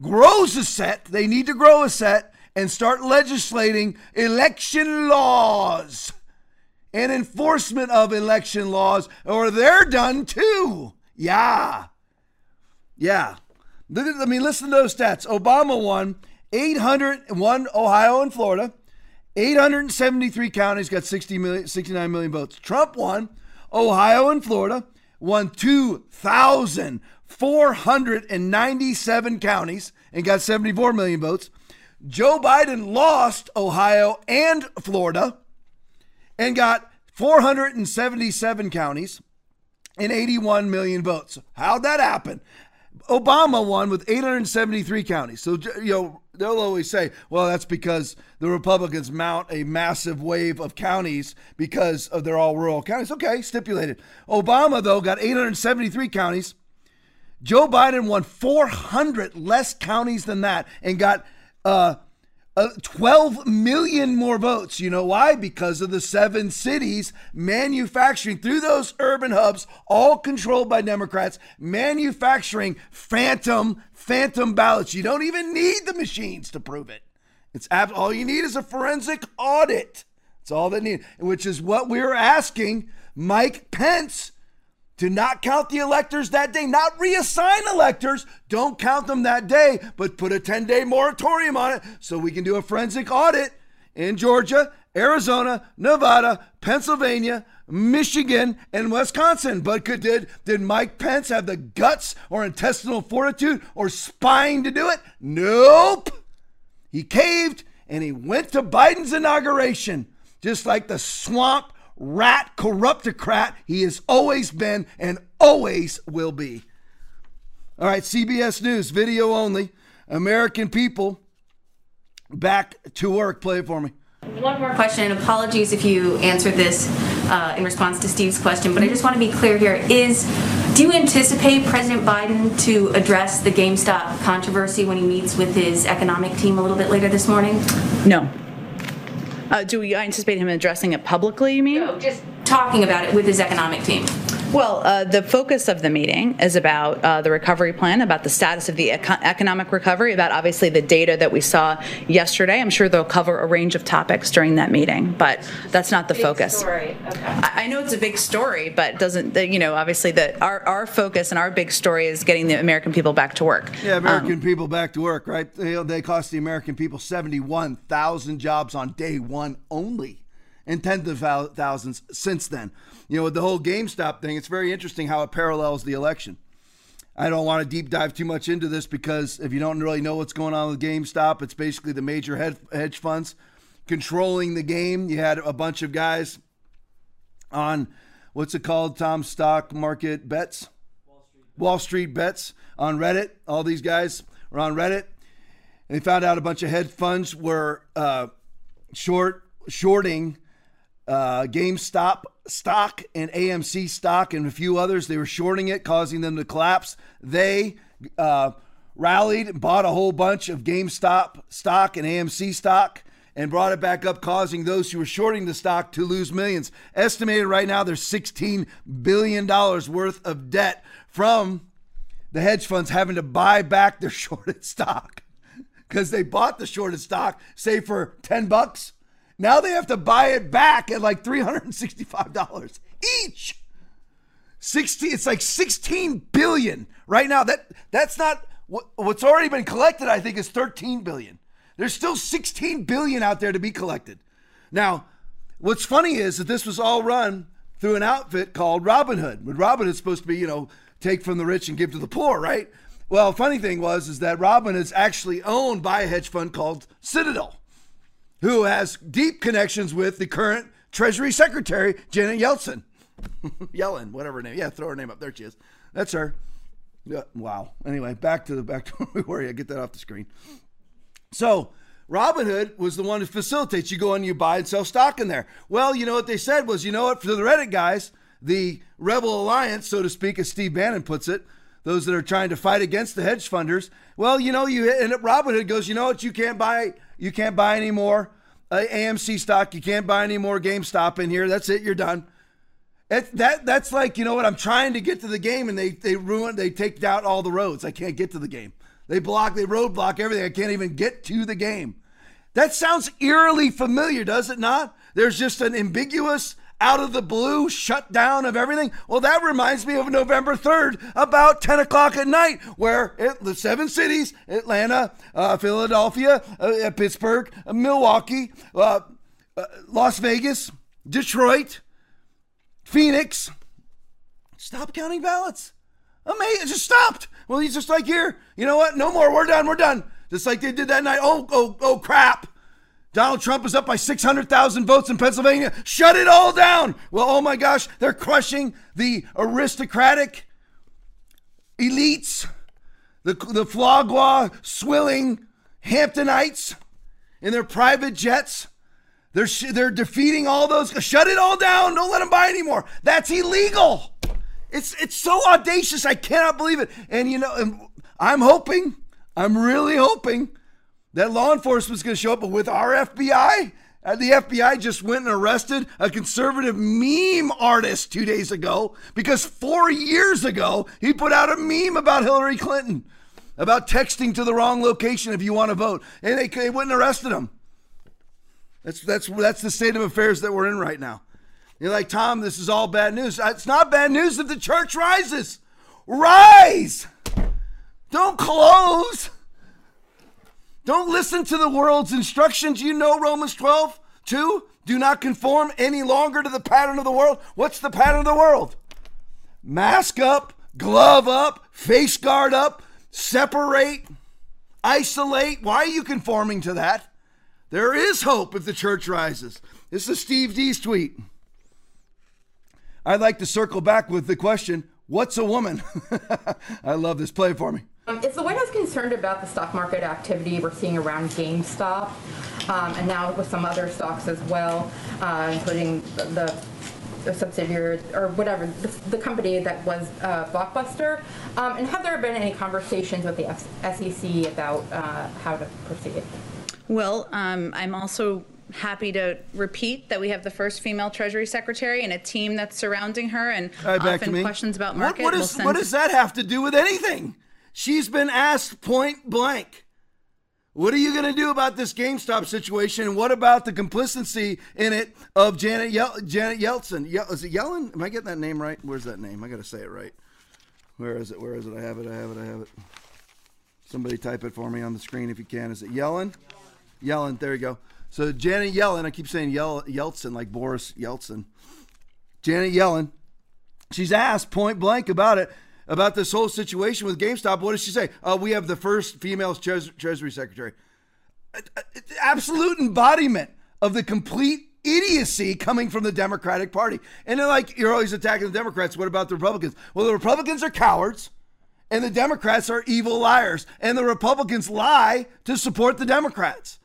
grows a set. They need to grow a set and start legislating election laws and enforcement of election laws, or they're done too. Yeah. Yeah. I mean, listen to those stats. Obama won 801 Ohio and Florida, 873 counties got 60 million, 69 million votes. Trump won Ohio and Florida, won 2,497 counties and got 74 million votes. Joe Biden lost Ohio and Florida and got 477 counties and 81 million votes. How'd that happen? Obama won with 873 counties. So, you know, they'll always say, well, that's because the Republicans mount a massive wave of counties because of they're all rural counties. Okay, stipulated. Obama, though, got 873 counties. Joe Biden won 400 less counties than that and got uh, uh, 12 million more votes. You know why? Because of the seven cities manufacturing through those urban hubs, all controlled by Democrats, manufacturing phantom, phantom ballots. You don't even need the machines to prove it. It's ab- all you need is a forensic audit. That's all they need, which is what we're asking Mike Pence to not count the electors that day, not reassign electors. Don't count them that day, but put a 10 day moratorium on it so we can do a forensic audit in Georgia, Arizona, Nevada, Pennsylvania, Michigan, and Wisconsin. But could, did, did Mike Pence have the guts or intestinal fortitude or spine to do it? Nope. He caved and he went to Biden's inauguration, just like the swamp rat corruptocrat he has always been and always will be. All right, CBS News, video only. American people back to work. Play it for me. One more question, and apologies if you answered this uh, in response to Steve's question, but I just want to be clear here. Is do you anticipate President Biden to address the GameStop controversy when he meets with his economic team a little bit later this morning? No. Uh, do we anticipate him addressing it publicly, you mean? No, just talking about it with his economic team. Well, uh, the focus of the meeting is about uh, the recovery plan, about the status of the eco- economic recovery, about obviously the data that we saw yesterday. I'm sure they'll cover a range of topics during that meeting, but that's not the big focus. Story. Okay. I, I know it's a big story, but doesn't the, you know? Obviously, that our our focus and our big story is getting the American people back to work. Yeah, American Um, people back to work, right? They, they cost the American people 71,000 jobs on day one only and tens of thousands since then. You know, with the whole GameStop thing, it's very interesting how it parallels the election. I don't want to deep dive too much into this because if you don't really know what's going on with GameStop, it's basically the major hedge, funds controlling the game. You had a bunch of guys on what's it called, Tom? Stock market bets? Wall Street bets on Reddit. All these guys were on Reddit. And they found out a bunch of hedge funds were uh, short shorting uh, GameStop stock and AMC stock and a few others. They were shorting it, causing them to collapse. They uh, rallied and bought a whole bunch of GameStop stock and AMC stock and brought it back up, causing those who were shorting the stock to lose millions. Estimated right now, there's $16 billion worth of debt from the hedge funds having to buy back their shorted stock because they bought the shorted stock, say for 10 bucks. Now they have to buy it back at like $365 each. 60 it's like 16 billion right now that that's not what, what's already been collected i think is 13 billion There's still 16 billion out there to be collected. Now, what's funny is that this was all run through an outfit called Robinhood. When Robinhood's supposed to be, you know, take from the rich and give to the poor, right? Well, funny thing was is that Robinhood's actually owned by a hedge fund called Citadel, who has deep connections with the current Treasury Secretary Janet Yeltsin. Yellen, whatever her name. Yeah, throw her name up. There she is. That's her. Yeah, wow. Anyway, back to the back to where we were. Yeah, get that off the screen. So Robinhood was the one who facilitates. You go and you buy and sell stock in there. Well, you know what they said was, you know what, for the Reddit guys, the Rebel Alliance, so to speak, as Steve Bannon puts it, those that are trying to fight against the hedge funders. Well, you know, you and Robinhood goes, you know what, you can't buy, you can't buy any more uh, AMC stock. You can't buy any more GameStop in here. That's it. You're done. It, that that's like you know what I'm trying to get to the game and they they ruin they take out all the roads. I can't get to the game. They block they roadblock everything. I can't even get to the game. That sounds eerily familiar, does it not? There's just an ambiguous out of the blue shutdown of everything. Well, that reminds me of November 3rd, about 10 o'clock at night, where it, the seven cities Atlanta, uh, Philadelphia, uh, Pittsburgh, uh, Milwaukee, uh, uh, Las Vegas, Detroit, Phoenix stop counting ballots. Amazing. It just stopped. Well, he's just like, here, you know what? No more. We're done. We're done. Just like they did that night. Oh, oh, oh, crap. Donald Trump is up by 600,000 votes in Pennsylvania. Shut it all down. Well, oh my gosh, they're crushing the aristocratic elites, the, the flogwa swilling Hamptonites in their private jets. They're, they're defeating all those. Shut it all down. Don't let them buy anymore. That's illegal. It's, it's so audacious. I cannot believe it. And, you know, I'm hoping, I'm really hoping that law enforcement's going to show up. But with our FBI, uh, the FBI just went and arrested a conservative meme artist two days ago because four years ago he put out a meme about Hillary Clinton, about texting to the wrong location if you want to vote, and they, they went and arrested him. That's that's that's the state of affairs that we're in right now. You're like Tom, this is all bad news. Uh, it's not bad news if the church rises. Rise. Don't close. Don't listen to the world's instructions. You know Romans 12, 2. Do not conform any longer to the pattern of the world. What's the pattern of the world? Mask up, glove up, face guard up, separate, isolate. Why are you conforming to that? There is hope if the church rises. This is Steve Deace's tweet. I'd like to circle back with the question what's a woman? I love this. Play for me. Um, is the White House concerned about the stock market activity we're seeing around GameStop um, and now with some other stocks as well, uh, including the, the, subsidiary or whatever, the, the company that was uh, Blockbuster? Um, and have there been any conversations with the SEC about uh, how to proceed? Well, um, I'm also happy to repeat that we have the first female Treasury Secretary and a team that's surrounding her, and right, often questions about market. What, what, is, what does that have to do with anything? She's been asked point blank. What are you going to do about this GameStop situation? And what about the complicity in it of Janet Yel- Janet Yeltsin? Ye- is it Yellen? Am I getting that name right? Where's that name? I got to say it right. Where is it? Where is it? I have it. I have it. I have it. Somebody type it for me on the screen if you can. Is it Yellen? Yellen. There you go. So Janet Yellen. I keep saying Yel- Yeltsin like Boris Yeltsin. Janet Yellen. She's asked point blank about it about this whole situation with GameStop. What does she say? Uh, we have the first female Treasury Secretary. Absolute embodiment of the complete idiocy coming from the Democratic Party. And they're like, you're always attacking the Democrats. What about the Republicans? Well, the Republicans are cowards, and the Democrats are evil liars. And the Republicans lie to support the Democrats.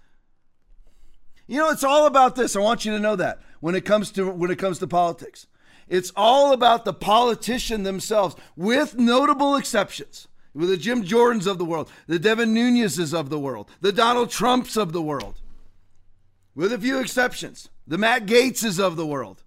You know, it's all about this. I want you to know that when it comes to when it comes to politics. It's all about the politician themselves, with notable exceptions. With the Jim Jordans of the world, the Devin Nunes's of the world, the Donald Trumps of the world, with a few exceptions, the Matt Gaetzes of the world.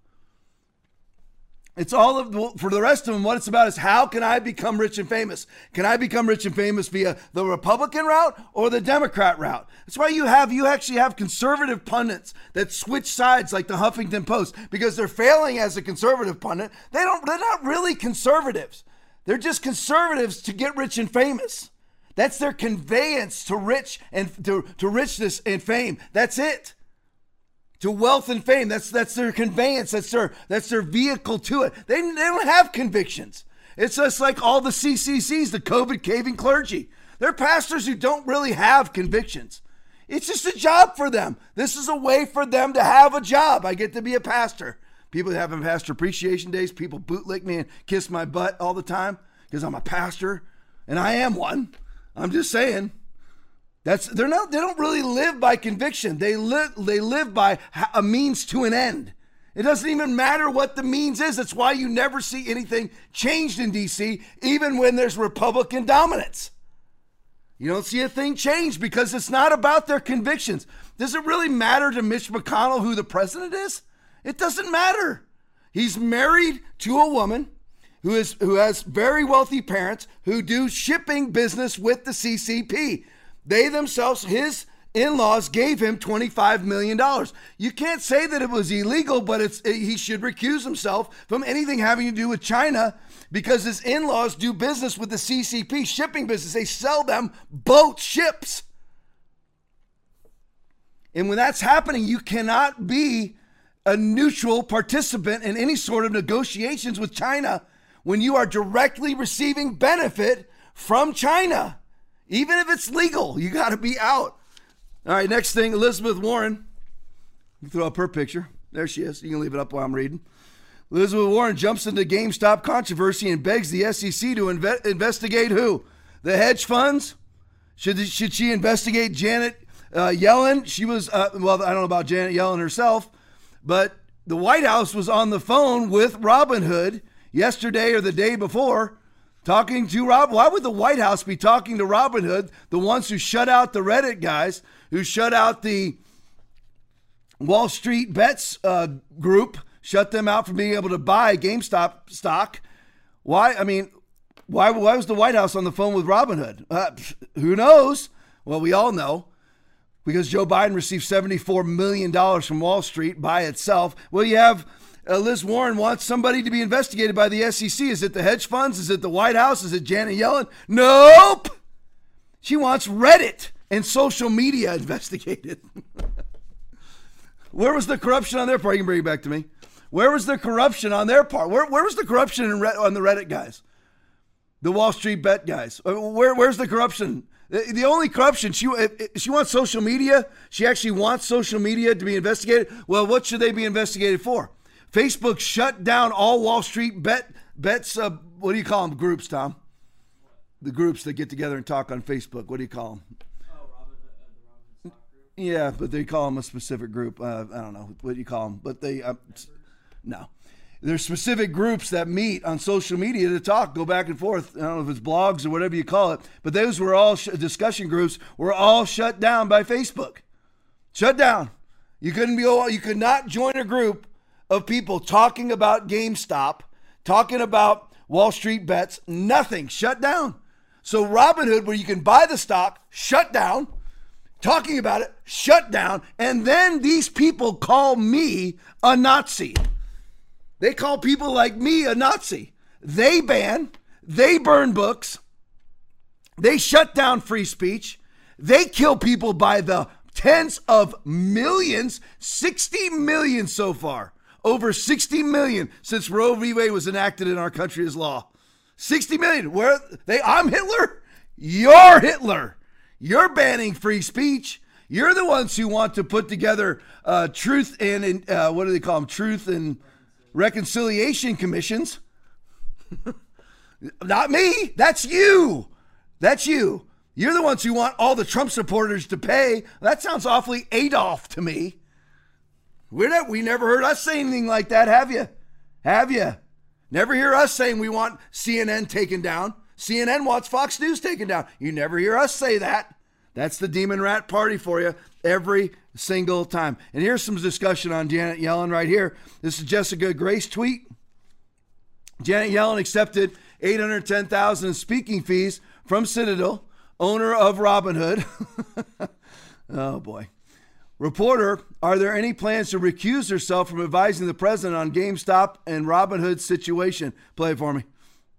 It's all of for the rest of them. What it's about is how can I become rich and famous? Can I become rich and famous via the Republican route or the Democrat route? That's why you have you actually have conservative pundits that switch sides, like the Huffington Post, because they're failing as a conservative pundit. They don't. They're not really conservatives. They're just conservatives to get rich and famous. That's their conveyance to rich and to, to richness and fame. That's it. To wealth and fame. That's that's their conveyance. That's their that's their vehicle to it. They, they don't have convictions. It's just like all the CCCs, the COVID caving clergy. They're pastors who don't really have convictions. It's just a job for them. This is a way for them to have a job. I get to be a pastor. People having pastor appreciation days, people bootlick me and kiss my butt all the time because I'm a pastor, and I am one. I'm just saying. That's they're not they don't really live by conviction. They live they live by a means to an end. It doesn't even matter what the means is. That's why you never see anything changed in DC even when there's Republican dominance. You don't see a thing change because it's not about their convictions. Does it really matter to Mitch McConnell who the president is? It doesn't matter. He's married to a woman who is who has very wealthy parents who do shipping business with the CCP. They themselves, his in-laws gave him $25 million. You can't say that it was illegal, but it's he should recuse himself from anything having to do with China because his in-laws do business with the CCP shipping business. They sell them boat ships. And when that's happening, you cannot be a neutral participant in any sort of negotiations with China when you are directly receiving benefit from China. Even if it's legal, you got to be out. All right, next thing Elizabeth Warren. Throw up her picture. There she is. You can leave it up while I'm reading. Elizabeth Warren jumps into GameStop controversy and begs the SEC to inve- investigate who? The hedge funds? Should, should she investigate Janet uh, Yellen? She was, uh, well, I don't know about Janet Yellen herself, but the White House was on the phone with Robinhood yesterday or the day before talking to Rob. Why would the White House be talking to Robinhood, the ones who shut out the Reddit guys, who shut out the Wall Street Bets uh, group, shut them out from being able to buy GameStop stock? Why? I mean, why, why was the White House on the phone with Robinhood? Uh, who knows? Well, we all know because Joe Biden received $74 million from Wall Street by itself. Well, you have uh, Liz Warren wants somebody to be investigated by the SEC. Is it the hedge funds? Is it the White House? Is it Janet Yellen? Nope. She wants Reddit and social media investigated. Where was the corruption on their part? You can bring it back to me. Where was the corruption on their part? Where, where was the corruption on the Reddit guys? The Wall Street bet guys? Uh, where, where's the corruption? The only corruption she she wants social media. She actually wants social media to be investigated. Well, what should they be investigated for? Facebook shut down all Wall Street bet bets. Uh, what do you call them? Groups, Tom. The groups that get together and talk on Facebook. What do you call them? Yeah, but they call them a specific group. Uh, I don't know what you call them, but they uh, no. There's specific groups that meet on social media to talk, go back and forth. I don't know if it's blogs or whatever you call it, but those were all sh- discussion groups were all shut down by Facebook. Shut down. You couldn't be. You could not join a group of people talking about GameStop, talking about Wall Street bets. Nothing shut down. So Robinhood, where you can buy the stock, shut down talking about it, shut down, and then these people call me a Nazi. They call people like me a Nazi. They ban, they burn books, they shut down free speech, they kill people by the tens of millions, 60 million so far. Over 60 million since Roe v. Wade was enacted in our country as law. 60 million. Where they I'm Hitler? You're Hitler. You're banning free speech. You're the ones who want to put together uh, truth and uh, what do they call them? Truth and reconciliation commissions. Not me. That's you. That's you. You're the ones who want all the Trump supporters to pay. That sounds awfully Adolf to me. We're not, we never heard us say anything like that, have you? Have you? Never hear us saying we want CNN taken down. CNN wants Fox News taken down. You never hear us say that. That's the demon rat party for you every single time. And here's some discussion on Janet Yellen right here. This is Jessica Grace tweet. Janet Yellen accepted 810,000 in speaking fees from Citadel, owner of Robinhood. oh boy. Reporter, are there any plans to recuse herself from advising the president on GameStop and Robinhood situation? Play it for me.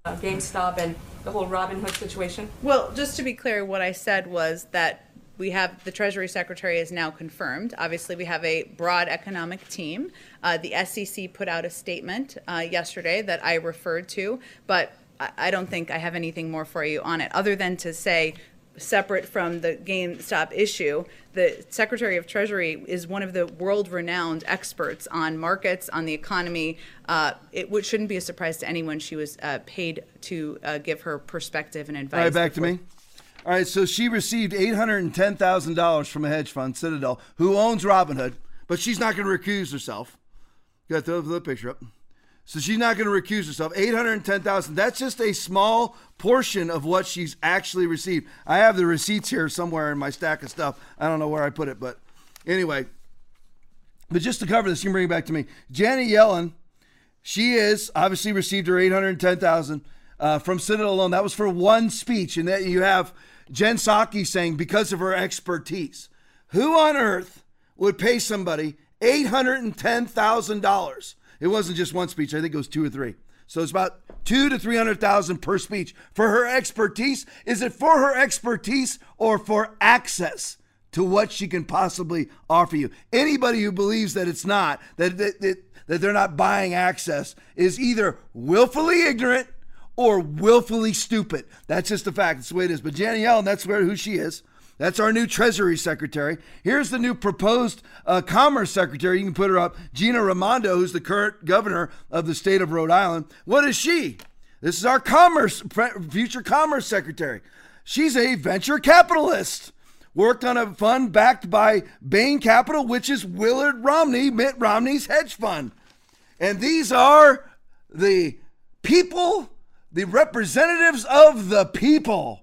GameStop and the whole Robinhood situation? Well, just to be clear, what I said was that we have the Treasury Secretary is now confirmed. Obviously, we have a broad economic team. Uh, the SEC put out a statement uh, yesterday that I referred to, but I, I don't think I have anything more for you on it, other than to say, separate from the GameStop issue, the Secretary of Treasury is one of the world-renowned experts on markets, on the economy. Uh, it shouldn't be a surprise to anyone she was uh, paid to uh, give her perspective and advice. All right, back to me. All right, so she received $810,000 from a hedge fund, Citadel, who owns Robinhood, but she's not going to recuse herself. Got to throw the picture up. So she's not going to recuse herself. 810,000. That's just a small portion of what she's actually received. I have the receipts here somewhere in my stack of stuff. I don't know where I put it, but anyway. But just to cover this, you can bring it back to me. Janet Yellen, she is obviously received her 810,000 uh, from Senate alone. That was for one speech. And that you have Jen Psaki saying because of her expertise. Who on earth would pay somebody $810,000? It wasn't just one speech. I think it was two or three. So it's about two to three hundred thousand per speech for her expertise. Is it for her expertise or for access? to what she can possibly offer you. Anybody who believes that it's not, that, that, that, that they're not buying access, is either willfully ignorant or willfully stupid. That's just a fact. That's the way it is. But Janet Yellen, that's where who she is. That's our new Treasury Secretary. Here's the new proposed uh, Commerce Secretary. You can put her up. Gina Raimondo, who's the current governor of the state of Rhode Island. What is she? This is our Commerce future Commerce Secretary. She's a venture capitalist worked on a fund backed by Bain Capital, which is Willard Romney, Mitt Romney's hedge fund. And these are the people, the representatives of the people.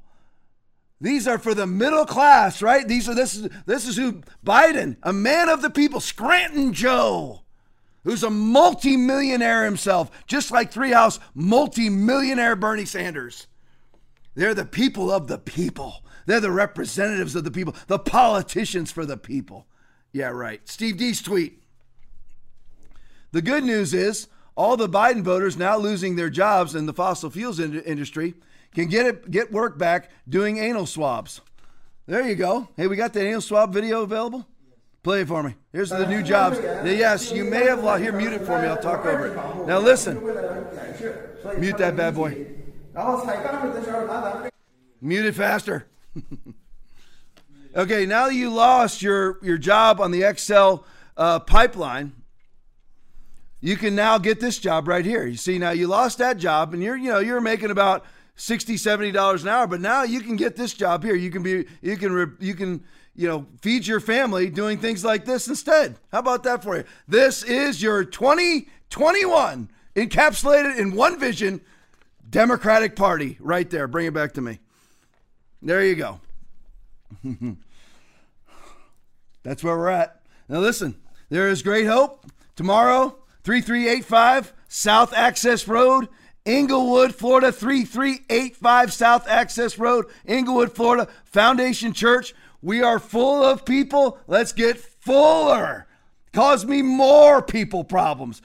These are for the middle class, right? These are this is this is who Biden, a man of the people, Scranton Joe, who's a multimillionaire himself, just like Three House, multimillionaire Bernie Sanders. They're the people of the people. They're the representatives of the people, the politicians for the people. Yeah, right. Steve Deace's tweet. The good news is all the Biden voters now losing their jobs in the fossil fuels in- industry can get it, get work back doing anal swabs. There you go. Hey, we got the anal swab video available. Play it for me. Here's the new jobs. Yes, you may have lost. Here, mute it for me. I'll talk over it. Now listen. Mute that bad boy. Mute it faster. okay, now you lost your, your job on the XL uh, pipeline, you can now get this job right here. You see, now you lost that job and you're, you know, you're making about 60 $70 an hour, but now you can get this job here. You can be, you can, you can, you know, feed your family doing things like this instead. How about that for you? This is your 2021 encapsulated in one vision Democratic Party right there. Bring it back to me. There you go. That's where we're at. Now, listen, there is great hope. Tomorrow, 3385 South Access Road, Englewood, Florida, 3385 South Access Road, Englewood, Florida, Foundation Church. We are full of people. Let's get fuller. Cause me more people problems.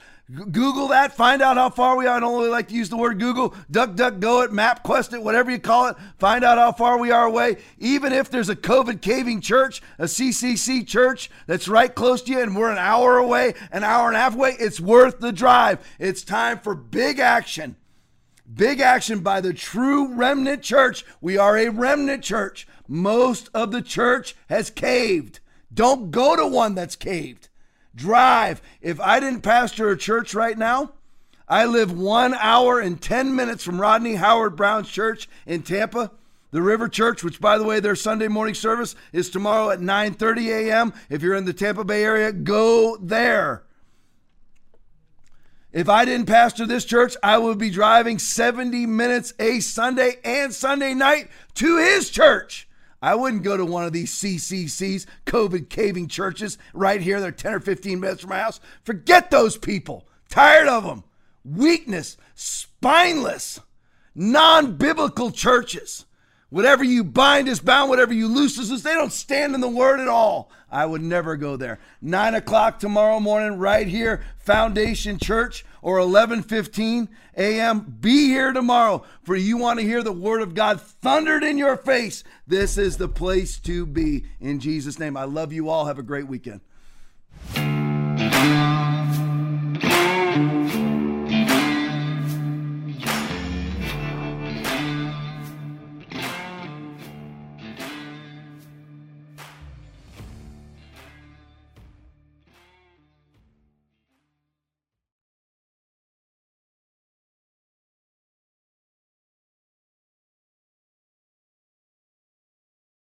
Google that, find out how far we are. I don't really like to use the word Google. Duck, duck, go it, map quest it, whatever you call it. Find out how far we are away. Even if there's a COVID caving church, a CCC church that's right close to you and we're an hour away, an hour and a half away, it's worth the drive. It's time for big action. Big action by the true remnant church. We are a remnant church. Most of the church has caved. Don't go to one that's caved drive. If I didn't pastor a church right now, I live one hour and 10 minutes from Rodney Howard-Browne's church in Tampa. The River Church, which by the way, their Sunday morning service is tomorrow at 9:30 a.m. If you're in the Tampa Bay area, go there. If I didn't pastor this church, I would be driving 70 minutes a Sunday and Sunday night to his church. I wouldn't go to one of these CCCs, COVID caving churches right here. They're 10 or 15 minutes from my house. Forget those people. Tired of them. Weakness, spineless, non biblical churches. Whatever you bind is bound, whatever you loose is loose. They don't stand in the word at all. I would never go there. Nine o'clock tomorrow morning, right here, Foundation Church, or 11:15 a.m. Be here tomorrow, for you want to hear the word of God thundered in your face. This is the place to be. In Jesus' name, I love you all. Have a great weekend.